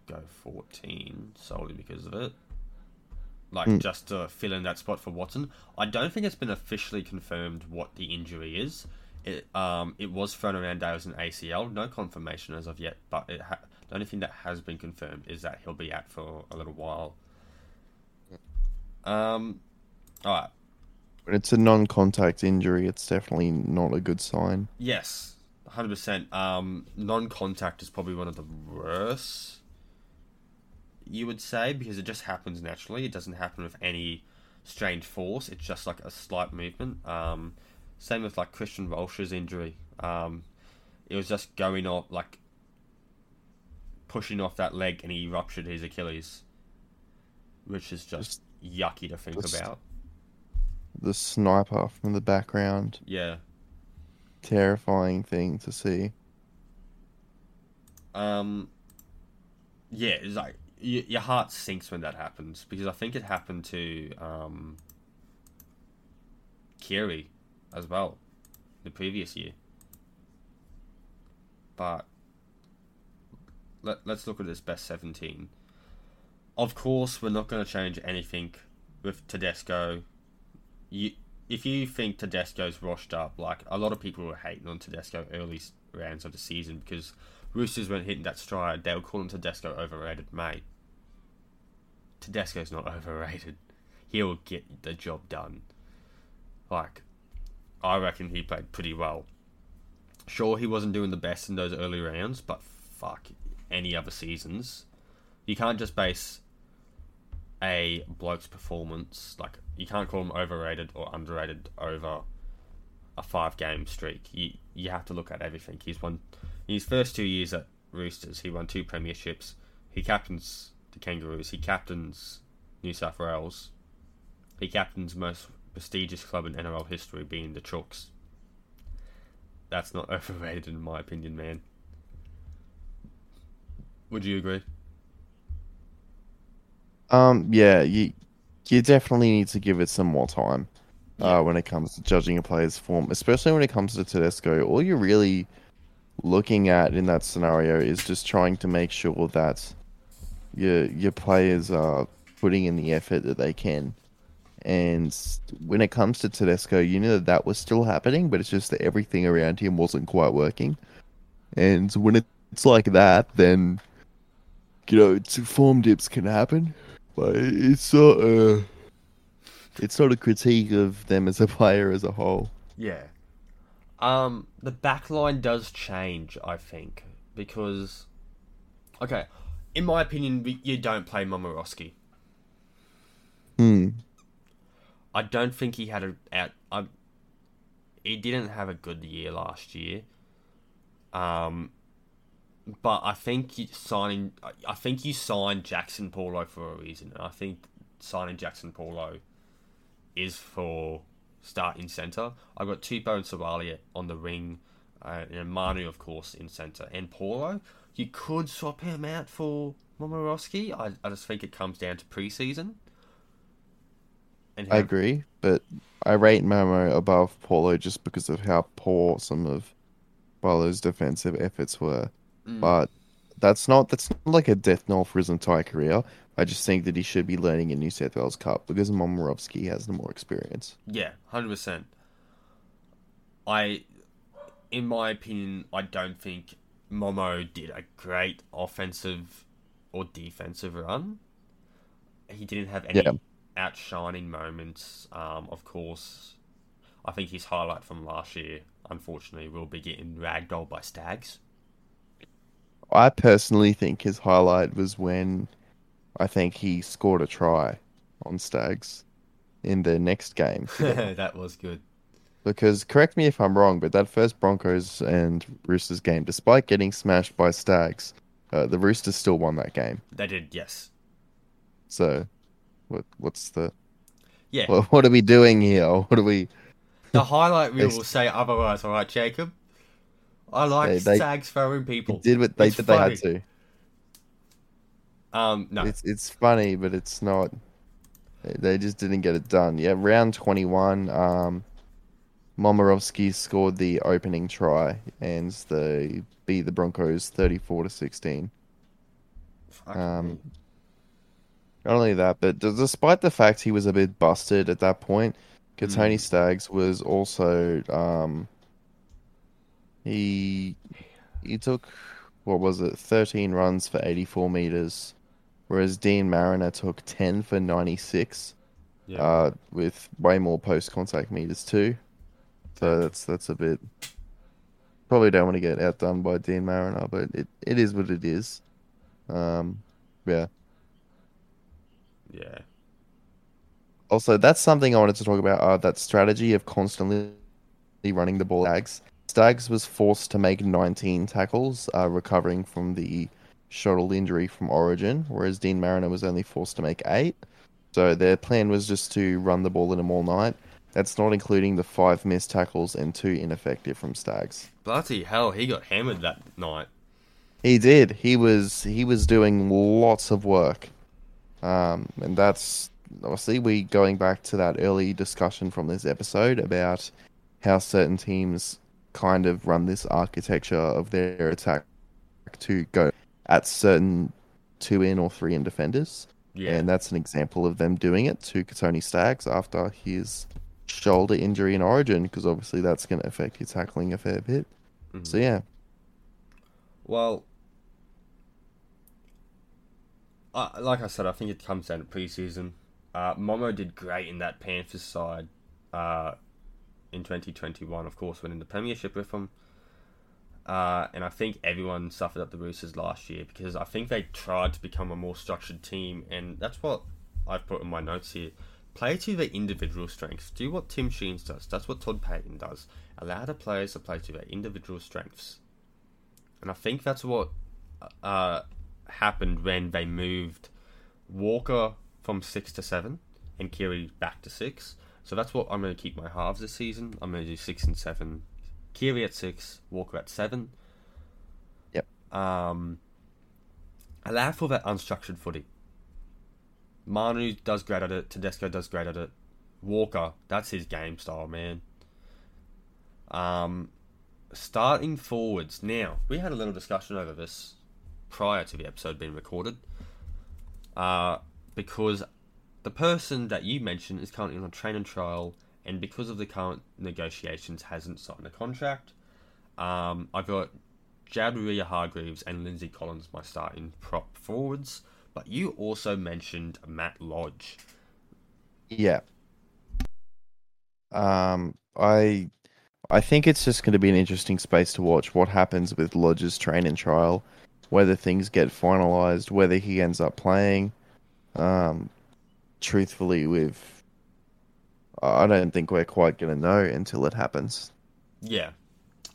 A: go fourteen solely because of it. Like
B: Mm.
A: just to fill in that spot for Watson. I don't think it's been officially confirmed what the injury is. It um it was thrown around it an ACL. No confirmation as of yet, but it ha- the only thing that has been confirmed is that he'll be out for a little while. Um, all right.
B: it's a non-contact injury, it's definitely not a good sign.
A: Yes, hundred percent. Um, non-contact is probably one of the worst. You would say because it just happens naturally. It doesn't happen with any strange force. It's just like a slight movement. Um, same with like Christian Welch's injury. Um, it was just going off like pushing off that leg, and he ruptured his Achilles, which is just yucky to think
B: just-
A: about.
B: The sniper from the background,
A: Yeah.
B: terrifying thing to see.
A: Um, yeah, it's like y- your heart sinks when that happens because I think it happened to um, Keary as well the previous year. But let, let's look at this best 17. Of course, we're not going to change anything with Tedesco. You, if you think Tedesco's washed up, like a lot of people were hating on Tedesco early rounds of the season because Roosters weren't hitting that stride, they were calling Tedesco overrated, mate. Tedesco's not overrated. He'll get the job done. Like, I reckon he played pretty well. Sure, he wasn't doing the best in those early rounds, but fuck, any other seasons, you can't just base a bloke's performance like you can't call him overrated or underrated over a five game streak. You you have to look at everything. He's won in his first two years at Roosters. He won two premierships. He captains the Kangaroos. He captains New South Wales. He captains most prestigious club in NRL history, being the Chooks. That's not overrated in my opinion, man. Would you agree?
B: Um, yeah, you you definitely need to give it some more time. Uh, when it comes to judging a player's form, especially when it comes to Tedesco, all you're really looking at in that scenario is just trying to make sure that your your players are putting in the effort that they can. And when it comes to Tedesco, you know that that was still happening, but it's just that everything around him wasn't quite working. And when it's like that, then you know, it's, form dips can happen, but it's not a it's not a critique of them as a player as a whole.
A: Yeah. Um, the back line does change, I think, because okay, in my opinion, you don't play Momirovski.
B: Hmm.
A: I don't think he had a out. I, he didn't have a good year last year. Um, but I think you signing. I- think you signed Jaxson Paulo for a reason. I think signing Jaxson Paulo is for starting centre. I've got Tupou and Savalia on the ring, uh, and Manu, of course, in centre. And Paulo, you could swap him out for Momirovski. I, I just think it comes down to preseason. And
B: I agree, but I rate Momo above Paulo just because of how poor some of Paulo's defensive efforts were.
A: Mm.
B: But that's not that's not like a death knell for his entire career. I just think that he should be learning in New South Wales Cup because Momirovski has the more experience.
A: Yeah, hundred percent. I, in my opinion, I don't think Momo did a great offensive or defensive run. He didn't have any
B: Yeah.
A: outshining moments. Um, of course, I think his highlight from last year, unfortunately, will be getting ragdolled by Staggs.
B: I personally think his highlight was when I think he scored a try on Staggs in the next game.
A: that was good.
B: Because correct me if I'm wrong, but that first Broncos and Roosters game, despite getting smashed by Staggs, uh, the Roosters still won that game.
A: They did, yes.
B: So, what what's the
A: Yeah.
B: what, what are we doing here? What are we?
A: the highlight
B: we
A: will say otherwise, alright, Jacob? I like
B: They-
A: throwing people.
B: Did what they
A: It's
B: did they had to.
A: Um, no.
B: It's it's funny, but it's not. They just didn't get it done. Yeah, round twenty one. Um, Momirovski scored the opening try, and they beat the Broncos thirty four to sixteen. Um. Not only that, but d- despite the fact he was a bit busted at that point, Kotoni
A: Mm.
B: Staggs was also um, he he took what was it, thirteen runs for eighty four meters, whereas Dean Mariner took ten for ninety six,
A: yeah.
B: uh, with way more post contact meters too. So that's that's a bit. Probably don't want to get outdone by Dean Mariner, but it, it is what it is. Um, yeah.
A: yeah.
B: Also, that's something I wanted to talk about. Uh, that strategy of constantly running the ball. Staggs. Staggs was forced to make 19 tackles, uh, recovering from the shuttle injury from Origin, whereas Dean Mariner was only forced to make eight. So their plan was just to run the ball in them all night. That's not including the five missed tackles and two ineffective from Staggs.
A: Bloody hell, he got hammered that night.
B: He did. He was he was doing lots of work, um, and that's obviously we going back to that early discussion from this episode about how certain teams kind of run this architecture of their attack to go at certain two in or three in defenders.
A: Yeah.
B: And that's an example of them doing it to Kotoni Staggs after his shoulder injury in Origin, because obviously that's going to affect your tackling a fair bit.
A: Mhm.
B: So yeah,
A: Well, uh, like I said, I think it comes down to preseason. Uh, Momo did great in that Panthers side uh, in 2021, of course, winning the Premiership with them. Uh, and I think everyone suffered at the Roosters last year because I think they tried to become a more structured team, and that's what I've put in my notes here. Play to their individual strengths. Do what Tim Sheens does. That's what Todd Payten does. Allow the players to play to their individual strengths. And I think that's what uh, happened when they moved Walker from six to seven and Keary back to six. So that's what I'm going to keep my halves this season. I'm going to do six and seven. Keary at six, Walker at seven.
B: Yep.
A: Um, allow for that unstructured footy. Manu does great at it. Tedesco does great at it. Walker, that's his game style, man. Um, starting forwards. Now, we had a little discussion over this prior to the episode being recorded. Uh, because the person that you mentioned is currently on a training trial, and because of the current negotiations, hasn't signed a contract. Um, I've got Jabria Hargreaves and Lindsay Collins, my starting prop forwards. But you also mentioned Matt Lodge.
B: yeah. Um, I I think it's just going to be an interesting space to watch what happens with Lodge's training trial, whether things get finalized, whether he ends up playing. Um, truthfully, with I don't think we're quite going to know until it happens.
A: Yeah,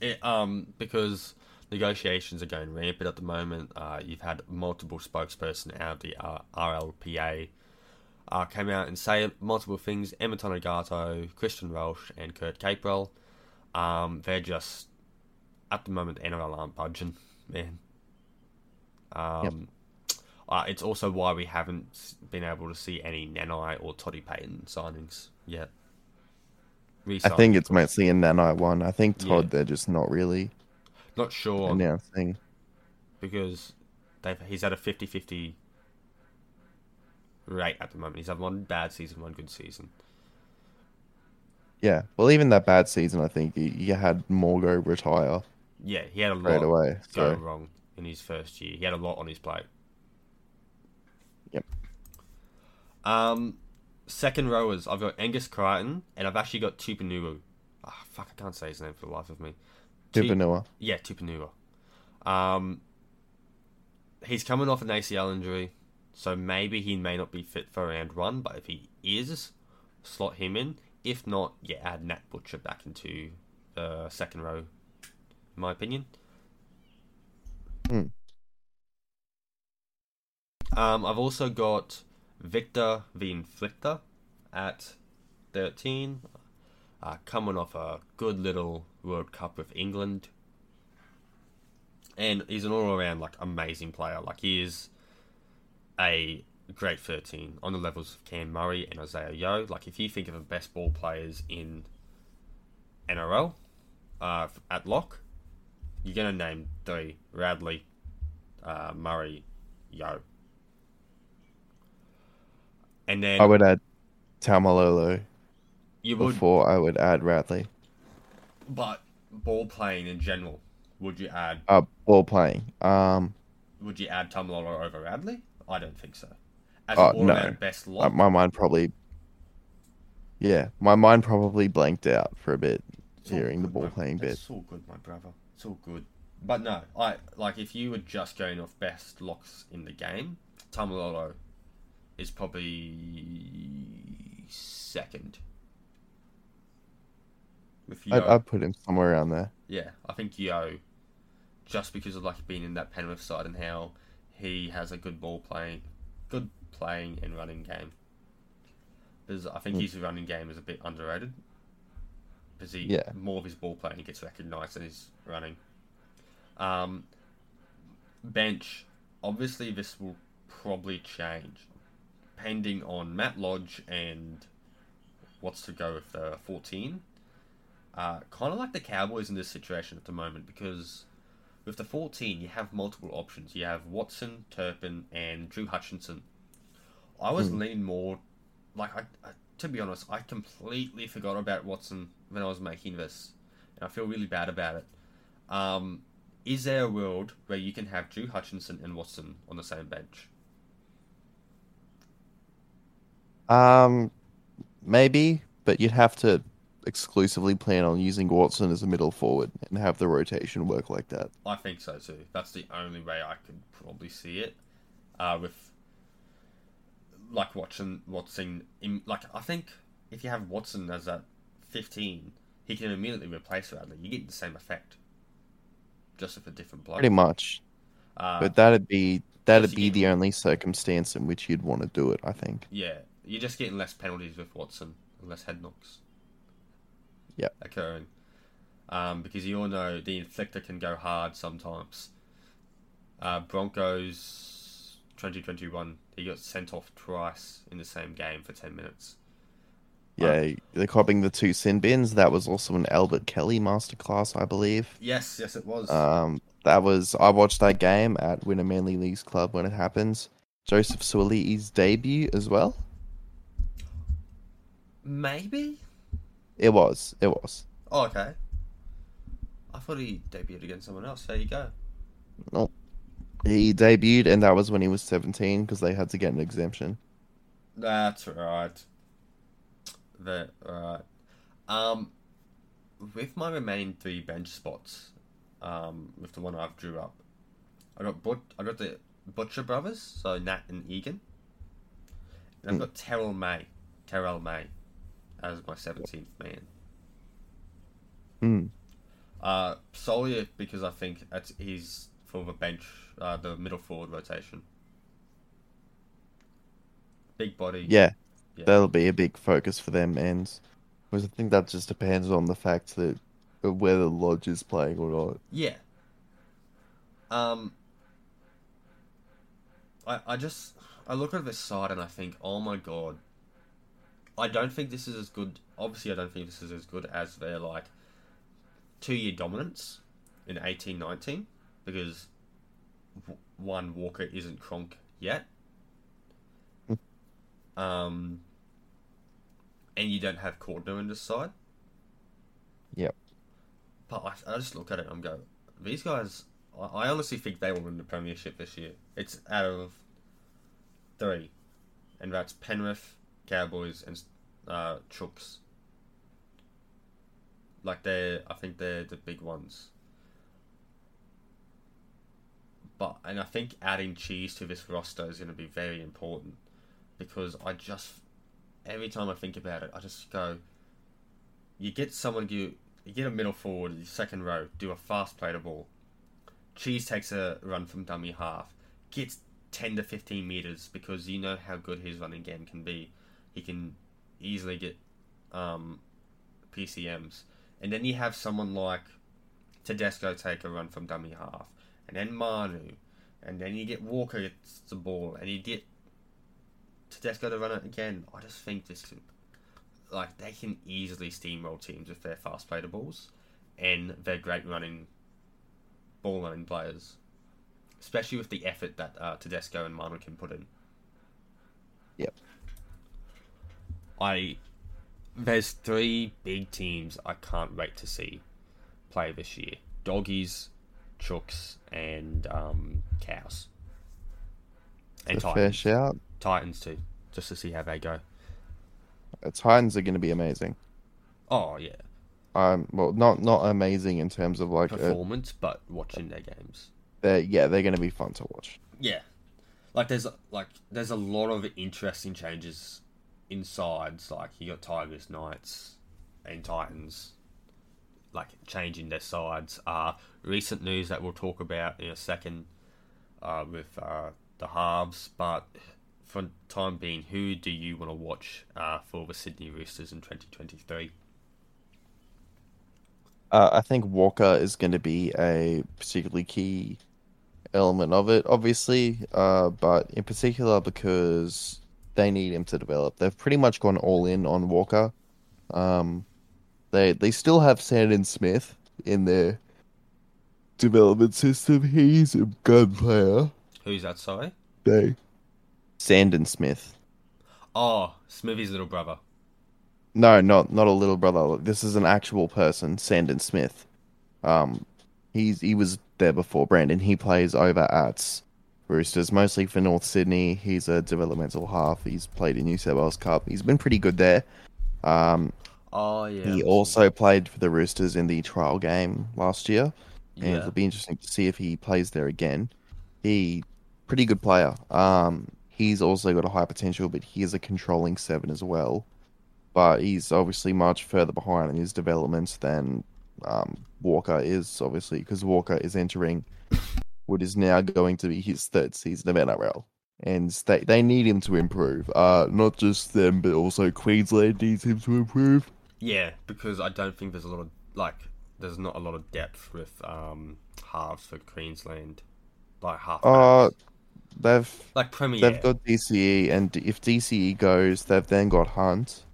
A: it, um, because negotiations are going rampant at the moment. Uh, you've had multiple spokesperson out of the uh, RLPA uh, came out and say multiple things. Emma Tonegato, Christian Welch, and Kurt Capewell. Um, they're just at the moment the NRL aren't budging, man. Um, uh, it's also why we haven't been able to see any Nanai or Toddy Payten signings yet.
B: I
A: Re-signed,
B: think it's mostly a Nanai one. I think Todd
A: Yeah.
B: they're just not really
A: not sure
B: announcing.
A: because they've he's had a 50-50 rate at the moment. He's had one bad season, one good season.
B: Yeah, well, even that bad season, I think you had Morgo retire
A: Yeah, he had a lot
B: right away.
A: go
B: So
A: wrong in his first year. He had a lot on his plate.
B: Yep.
A: Um, second rowers, I've got Angus Crichton, and I've actually got Tupanua. Ah, fuck, I can't say his name for the life of me. Tu-
B: Tupanua.
A: Yeah, Tupanua. Um, he's coming off an ACL injury, so maybe he may not be fit for a round one. But if he is, slot him in. If not, yeah, add Nat Butcher back into the second row. In my opinion.
B: Hmm.
A: Um, I've also got Victor the Inflictor at 13. Uh, coming off a good little World Cup with England. And he's an all around like amazing player. Like he is a great 13 on the levels of Cam Murray and Isaah Yeo. Like if you think of the best ball players in NRL uh, at lock, you're gonna name three: Radley, uh, Murray, Yo. And then
B: I would add Taumalolo
A: you would,
B: before I would add Radley.
A: but ball playing in general, would you add
B: Uh, ball playing. Um,
A: would you add Taumalolo over Radley? I don't think so. As all
B: no.
A: best
B: uh,
A: lock,
B: my mind probably. Yeah, my mind probably blanked out for a bit hearing the ball playing bit.
A: It's all good, my brother. It's all good. But no, I like if you were just going off best locks in the game, Taumalolo is probably second. With Yeo,
B: I'd, I'd put him somewhere around there.
A: yeah, I think Yeo, just because of like being in that Penrith side and how he has a good ball playing, good playing and running game. Because I think
B: Hmm.
A: his running game is a bit underrated. Because he
B: Yeah.
A: more of his ball playing gets recognised than his running. Um, bench, obviously this will probably change. Depending on Matt Lodge and what's to go with the 14, uh, kind of like the Cowboys in this situation at the moment because with the 14, you have multiple options. You have Watson, Turpin, and Drew Hutchison. I was
B: Hmm.
A: leaning more, like, I, I, to be honest, I completely forgot about Watson when I was making this. And I feel really bad about it. Um, is there a world where you can have Drew Hutchison and Watson on the same bench?
B: Um, maybe, but you'd have to exclusively plan on using Watson as a middle forward and have the rotation work like that.
A: I think so too. That's the only way I could probably see it. Uh, with like Watson, Watson, in, like I think if you have Watson as that fifteen, he can immediately replace Radley. You get the same effect, just with a different bloke.
B: Pretty much.
A: Uh,
B: But that'd be that'd be the only circumstance in which you'd want to do it, I think.
A: yeah, you're just getting less penalties with Watson, and less head knocks.
B: Yep.
A: Occurring, um, because you all know the inflictor can go hard sometimes. Uh, Broncos 2021, he got sent off twice in the same game for 10 minutes.
B: Yeah, they're copping the two sin bins. That was also an Albert Kelly masterclass, I believe.
A: Yes, yes, it was.
B: Um, that was I watched that game at Winter Manly Leagues Club when it happens. Joseph Suaalii's debut as well.
A: Maybe?
B: It was. It was.
A: Oh, okay. I thought he debuted against someone else. There you go. No.
B: He debuted, and that was when he was 17 because they had to get an exemption.
A: That's right. That right. Um, with my remaining three bench spots, um, with the one I've drew up, I got but I got the Butcher brothers, so Nat and Egan, and I've
B: Hmm.
A: got Terrell May, Terrell May, as my seventeenth man.
B: Hmm.
A: Uh, solely because I think it's he's for the bench, uh, the middle forward rotation. Big body.
B: Yeah,
A: Yeah.
B: that'll be a big focus for them, and because I think that just depends on the fact that of whether Lodge is playing or not.
A: Yeah. Um. I I just I look at this side and I think, oh my god. I don't think this is as good. Obviously, I don't think this is as good as their like two year dominance in eighteen nineteen because w- one Walker isn't Cronk yet. um. And you don't have Cordner in this side.
B: Yep.
A: But I, I just look at it and go, these guys, I, I honestly think they will win the Premiership this year. It's out of three. And that's Penrith, Cowboys, and uh, Chooks. Like, they're, I think they're the big ones. But, and I think adding cheese to this roster is going to be very important. Because I just, every time I think about it, I just go, you get someone you you get a middle forward, your second row, do a fast play to ball. Cheese takes a run from dummy half, gets ten to fifteen meters because you know how good his running game can be. He can easily get um, PCMs, and then you have someone like Tedesco take a run from dummy half, and then Manu, and then you get Walker gets the ball, and you get Tedesco to run it again. I just think this could like they can easily steamroll teams with their fast play to balls and their great running ball running players. Especially with the effort that uh, Tedesco and Manu can put in.
B: Yep.
A: I there's three big teams I can't wait to see play this year. Doggies, Chooks, and um, Cows. And
B: a fair
A: Titans.
B: shout.
A: Titans too, just to see how they go.
B: Uh, Titans are going to be amazing.
A: Oh yeah,
B: Um, well, not not amazing in terms of like, uh,
A: performance, but watching their games.
B: they're, yeah, they're going to be fun to watch.
A: Yeah, like there's like there's a lot of interesting changes in sides. Like you got Tigers, Knights, and Titans, like changing their sides. Uh recent news that we'll talk about in a second, uh, with uh the halves. But for time being, who do you want to watch uh for the Sydney Roosters in 2023?
B: Uh, I think Walker is going to be a particularly key element of it, obviously, uh, but in particular because they need him to develop. They've pretty much gone all in on Walker. Um, they they still have Sandon Smith in their development system. He's a gun player.
A: Who's that? Sorry.
B: They Sandon Smith.
A: Oh, Smithy's little brother.
B: No, not not a little brother. This is an actual person, Sandon Smith. Um, he's he was there before Brandon. He plays over at Roosters, mostly for North Sydney. He's a developmental half. He's played in New South Wales Cup. He's been pretty good there. Um,
A: Oh yeah.
B: he also played for the Roosters in the trial game last year, and
A: Yeah.
B: it'll be interesting to see if he plays there again. He pretty good player. Um, he's also got a high potential, but he is a controlling seven as well. But he's obviously much further behind in his development than um, Walker is, obviously, because Walker is entering what is now going to be his third season of NRL. And they, they need him to improve. Uh, not just them, but also Queensland needs him to improve.
A: Yeah, because I don't think there's a lot of like there's not a lot of depth with um halves for Queensland, like half.
B: Uh, they've
A: like Premier.
B: they've got DCE, and if DCE goes, they've then got Hunt.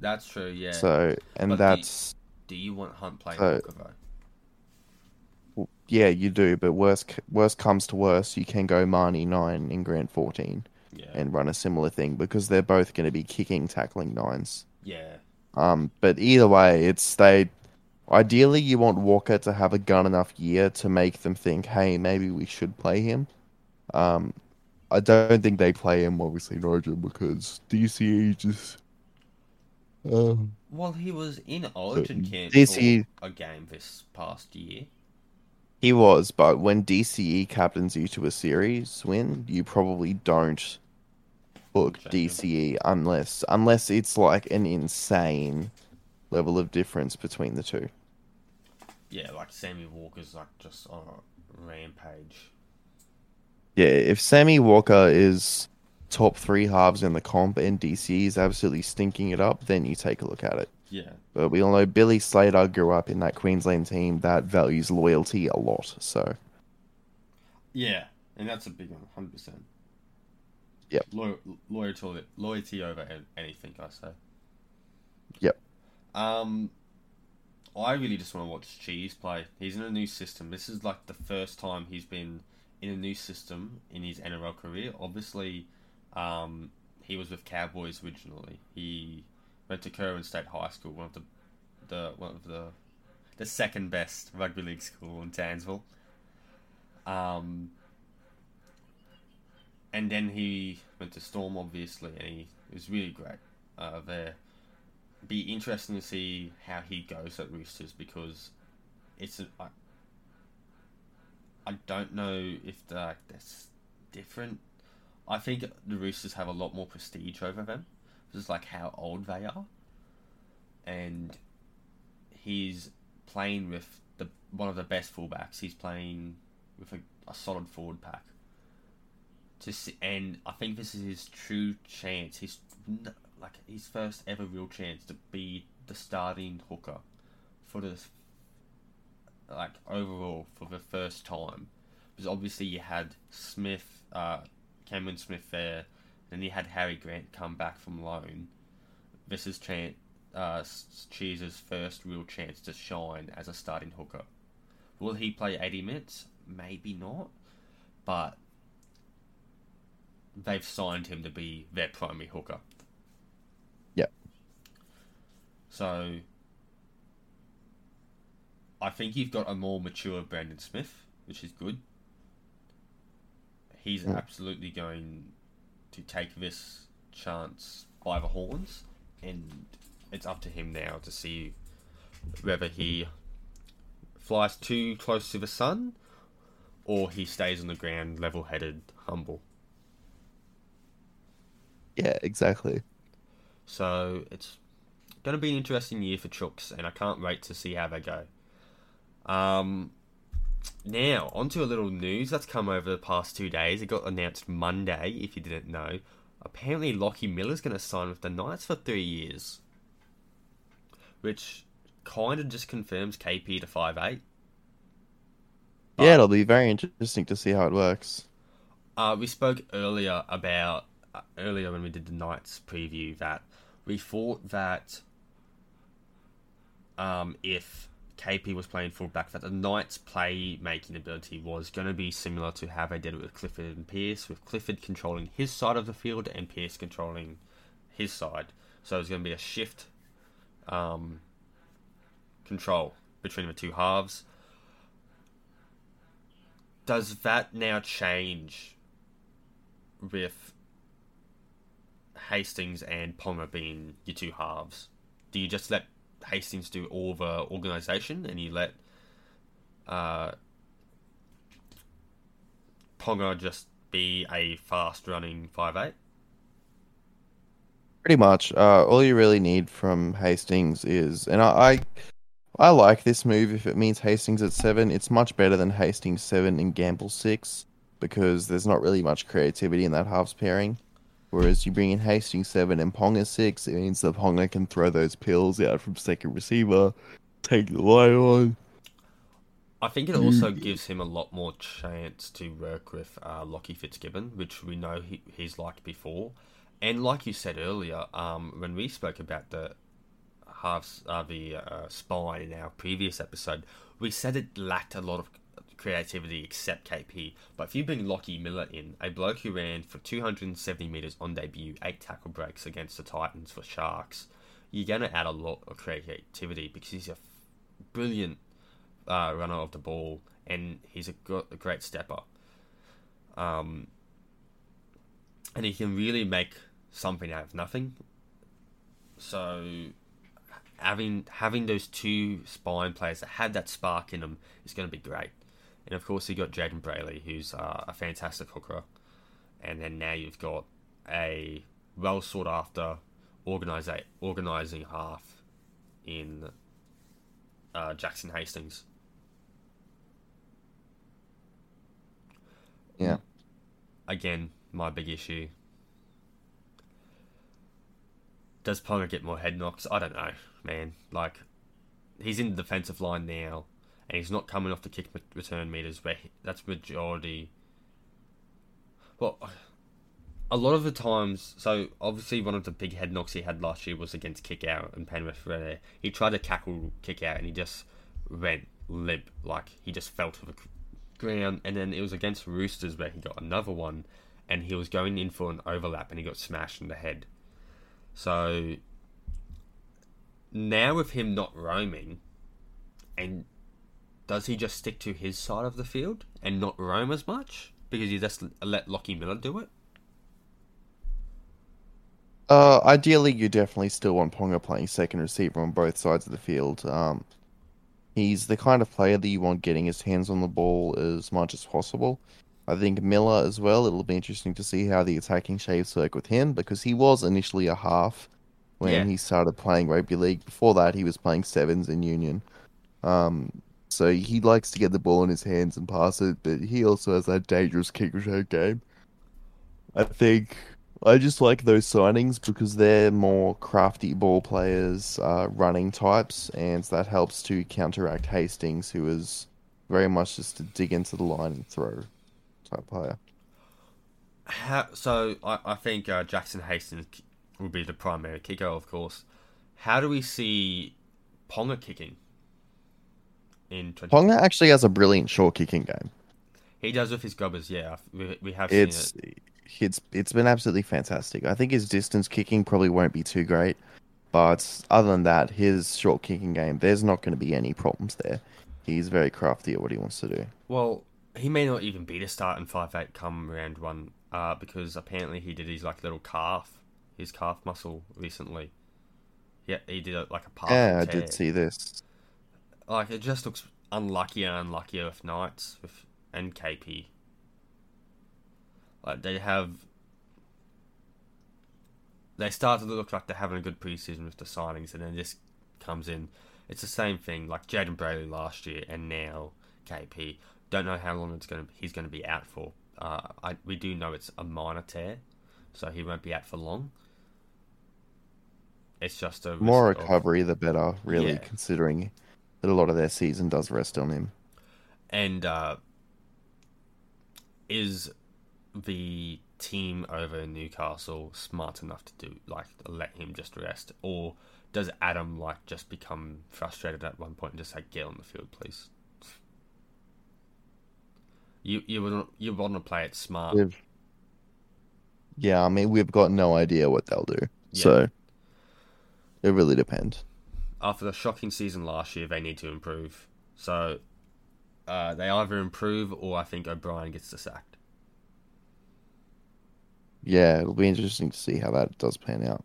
A: That's true. Yeah.
B: So, and
A: But
B: that's
A: Do you want Hunt playing
B: So-
A: Walker though?
B: Yeah, you do. But worst worst comes to worst, you can go Marnie nine in Grant fourteen
A: Yeah.
B: and run a similar thing because they're both going to be kicking, tackling nines.
A: yeah.
B: Um, but either way, it's they. Ideally, you want Walker to have a gun enough year to make them think, "Hey, maybe we should play him." Um, I don't think they play him, obviously, Nigel, because DCE just. Um,
A: Well, he was in Origin camp
B: DC
A: for a game this past year.
B: He was, but when DCE captains you to a series win, you probably don't book DCE unless unless it's like an insane level of difference between the two.
A: Yeah, like Sammy Walker's like just on a rampage.
B: Yeah, if Sammy Walker is top three halves in the comp and DCE is absolutely stinking it up, then you take a look at it.
A: Yeah.
B: But we all know Billy Slater grew up in that Queensland team that values loyalty a lot. So
A: Yeah, and that's a big one, hundred percent.
B: Yep.
A: Lo- loyalty, loyalty over anything, I say.
B: Yep.
A: Um, I really just want to watch Cheese play. He's in a new system. This is like the first time he's been in a new system in his NRL career. Obviously, um, he was with Cowboys originally. He went to Kirwan State High School, one of the, the one of the, the second best rugby league school in Townsville. Um, and then he went to Storm, obviously, and he was really great uh, there. Be interesting to see how he goes at Roosters because it's I don't know if the, that's different. I think the Roosters have a lot more prestige over them. Just like how old they are, and he's playing with the one of the best fullbacks. He's playing with a, a solid forward pack. To see, and I think this is his true chance. His like his first ever real chance to be the starting hooker for the like overall for the first time. Because obviously you had Smith, uh, Cameron Smith there, then you had Harry Grant come back from loan. This is Chan- uh, Cheese's first real chance to shine as a starting hooker. Will he play 80 minutes? Maybe not. But they've signed him to be their primary hooker.
B: Yep.
A: So I think you've got a more mature Brandon Smith, which is good. He's
B: Mm.
A: absolutely going to take this chance by the horns, and it's up to him now to see whether he flies too close to the sun or he stays on the ground level headed, humble.
B: yeah, exactly.
A: So it's going to be an interesting year for Chooks, and I can't wait to see how they go. Um, now, onto a little news that's come over the past two days. It got announced Monday, if you didn't know. Apparently, Lockie Miller's going to sign with the Knights for three years. Which kind of just confirms KP to five eight.
B: yeah, it'll be very interesting to see how it works.
A: Uh, we spoke earlier about uh, earlier when we did the Knights preview that we thought that um, if KP was playing fullback, that the Knights' play-making ability was going to be similar to how they did it with Clifford and Pearce, with Clifford controlling his side of the field and Pearce controlling his side. So it was going to be a shift um, control between the two halves. Does that now change with Hastings and Ponga being your two halves? Do you just let Hastings do all the organisation and you let uh, Ponga just be a fast running five eight?
B: Pretty much. Uh, all you really need from Hastings is, and I, I, I like this move. If it means Hastings at seven, it's much better than Hastings seven and Gamble six because there's not really much creativity in that halves pairing. Whereas you bring in Hastings seven and Ponga six, it means that Ponga can throw those pills out from second receiver, take the line on.
A: I think it also gives him a lot more chance to work with uh, Lockie Fitzgibbon, which we know he, he's liked before. And like you said earlier, um, when we spoke about the halves, uh, the uh, spine in our previous episode, we said it lacked a lot of creativity except KP. But if you bring Lockie Miller in, a bloke who ran for 270 metres on debut, eight tackle breaks against the Titans for Sharks, you're going to add a lot of creativity because he's a brilliant uh, runner of the ball and he's a, a great stepper. Um, and he can really make something out of nothing. So having having those two spine players that have that spark in them is going to be great. And of course, you've got Jayden Brailey, who's uh, a fantastic hooker. And then now you've got a well sought after organisa- organising half in uh, Jackson Hastings.
B: Yeah.
A: Again, my big issue. Does Ponga get more head knocks? I don't know, man. Like, he's in the defensive line now and he's not coming off the kick return meters where he, that's majority. Well, a lot of the times, so obviously one of the big head knocks he had last year was against Kikau and Penrith where he tried to tackle Kikau and he just went limp, like he just fell to the ground. And then it was against Roosters where he got another one and he was going in for an overlap and he got smashed in the head. So now with him not roaming and does he just stick to his side of the field and not roam as much because he just let Lockie Miller do it?
B: Uh, ideally, you definitely still want Ponga playing second receiver on both sides of the field. Um, he's the kind of player that you want getting his hands on the ball as much as possible. I think Miller as well. It'll be interesting to see how the attacking shapes work with him because he was initially a half when
A: Yeah.
B: he started playing rugby league. Before that, he was playing sevens in Union. Um, so he likes to get the ball in his hands and pass it, but he also has that dangerous kick return game. I think I just like those signings because they're more crafty ball players, uh, running types, and that helps to counteract Hastings, who is very much just to dig into the line and throw type player.
A: How, so I, I think uh, Jackson Hastings will be the primary kicker, of course. How do we see Ponga kicking in 20?
B: Ponga actually has a brilliant short kicking game.
A: He does with his grubbers, yeah. We, we have seen
B: It's
A: it.
B: it's it's been absolutely fantastic. I think his distance kicking probably won't be too great, but other than that, his short kicking game, there's not going to be any problems there. He's very crafty at what he wants to do.
A: Well, he may not even be the start in five eight come round one, uh, because apparently he did his like little calf, his calf muscle recently. Yeah, he did a, like a part.
B: Yeah, I did see this.
A: Like it just looks unluckier and unluckier with Knights with and KP. Like they have, they start to look like they're having a good preseason with the signings, and then this comes in. It's the same thing like Jayden Brailey last year, and now KP. Don't know how long it's gonna he's gonna be out for. Uh, I we do know it's a minor tear, so he won't be out for long. It's just a
B: More
A: of-
B: recovery, the better, really,
A: Yeah.
B: considering that a lot of their season does rest on him.
A: and uh, is the team over in Newcastle smart enough to do like let him just rest, or does Adam like just become frustrated at one point and just like get on the field, please? You you would you want to play it smart.
B: We've, yeah, I mean, we've got no idea what they'll do.
A: Yeah.
B: So it really depends.
A: After the shocking season last year, they need to improve. So uh, they either improve or I think O'Brien gets the sacked.
B: Yeah, it'll be interesting to see how that does pan out.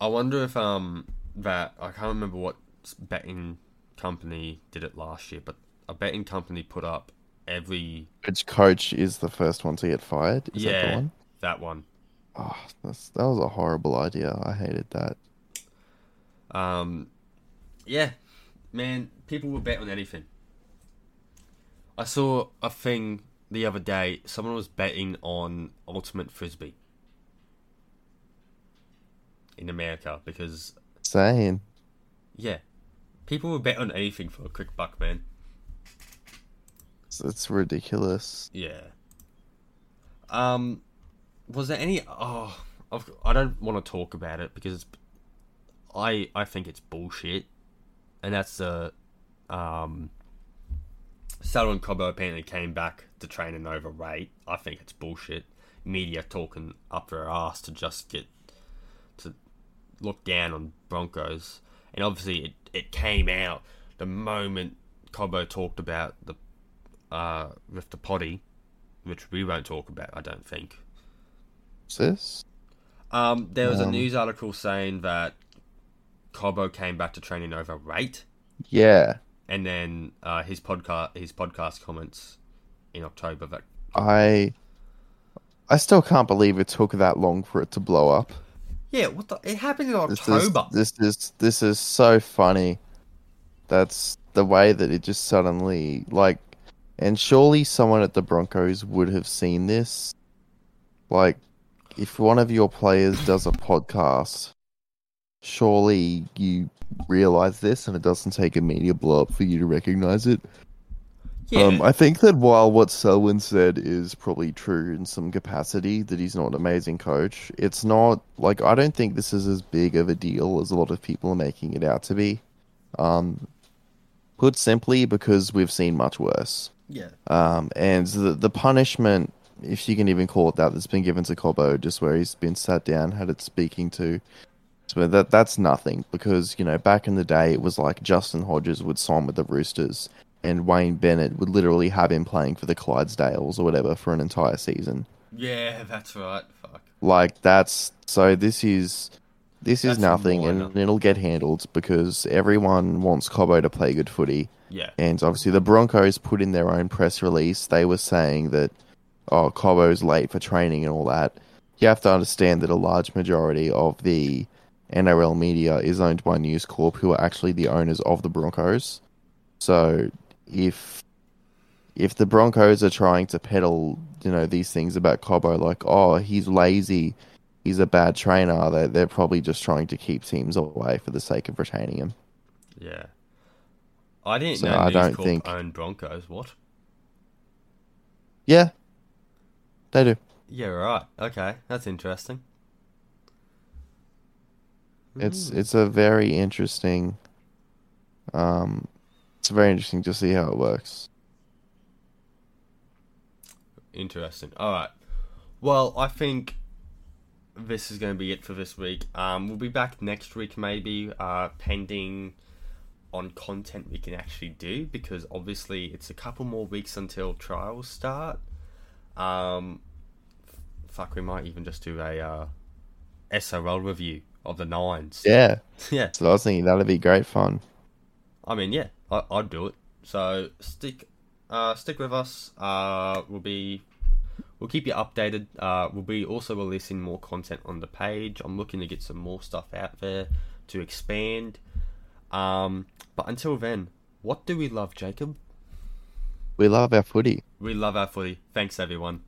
A: I wonder if um that I can't remember what betting company did it last year, but a betting company put up every
B: Which coach is the first one to get fired? Is that the one?
A: that one.
B: Oh, that's, that was a horrible idea. I hated that.
A: Um, yeah, man, people will bet on anything. I saw a thing the other day. Someone was betting on ultimate frisbee in America because
B: Saying.
A: yeah, people will bet on anything for a quick buck, man.
B: It's, it's ridiculous.
A: Yeah. Um, was there any? Oh, I've, I don't want to talk about it because I I think it's bullshit, and that's the um. Saddle and Cobbo apparently came back to train an overweight. I think it's bullshit. Media talking up their ass to just get to look down on Broncos, and obviously it, it came out the moment Cobbo talked about the uh, with the potty, which we won't talk about, I don't think.
B: What's this?
A: Um, there was a
B: Um,
A: news article saying that Cobbo came back to training over overweight,
B: Yeah.
A: and then uh, his podcast his podcast comments in October that
B: I I still can't believe it took that long for it to blow up.
A: yeah, what the it happened in
B: This
A: October.
B: is this is this is so funny. That's the way that it just suddenly like and surely someone at the Broncos would have seen this. Like if one of your players does a podcast, surely you realize this and it doesn't take a media blow up for you to recognize it.
A: yeah,
B: Um, I think that while what Selwyn said is probably true in some capacity, that he's not an amazing coach, it's not like I don't think this is as big of a deal as a lot of people are making it out to be. Um, put simply, because we've seen much worse.
A: yeah,
B: Um, and the the punishment, if you can even call it that, that's been given to Cobbo, just where he's been sat down, had it speaking to. So that that's nothing because you know back in the day it was like Justin Hodges would sign with the Roosters and Wayne Bennett would literally have him playing for the Clydesdales or whatever for an entire season.
A: yeah, that's right. Fuck.
B: Like that's so this is this is
A: That's
B: nothing and it'll get handled because everyone wants Cobbo to play good footy.
A: Yeah,
B: And obviously, the Broncos put in their own press release. They were saying that, oh, Cobbo's late for training and all that. You have to understand that a large majority of the NRL media is owned by News Corp, who are actually the owners of the Broncos. So if if the Broncos are trying to peddle, you know, these things about Cobbo, like, oh, he's lazy, he's a bad trainer, they they're probably just trying to keep teams away for the sake of retaining him.
A: yeah. I didn't
B: So
A: know
B: I
A: News
B: don't
A: Corp
B: think-
A: owned Broncos. What?
B: Yeah, they do.
A: Yeah, right. Okay, that's interesting.
B: It's
A: Hmm.
B: it's a very interesting. Um, it's very interesting to see how it works.
A: Interesting. All right. Well, I think this is going to be it for this week. Um, we'll be back next week, maybe, uh, pending on content we can actually do because obviously it's a couple more weeks until trials start. Um, f- fuck, we might even just do a uh, SRL review of the nines.
B: Yeah,
A: yeah.
B: so I was thinking that'd be great fun.
A: I mean, yeah, I, I'd do it. So stick, uh, stick with us. Uh, we'll be, we'll keep you updated. Uh, we'll be also releasing more content on the page. I'm looking to get some more stuff out there to expand. Um, but until then, what do we love, Jacob?
B: We love our footy.
A: We love our footy. Thanks, everyone.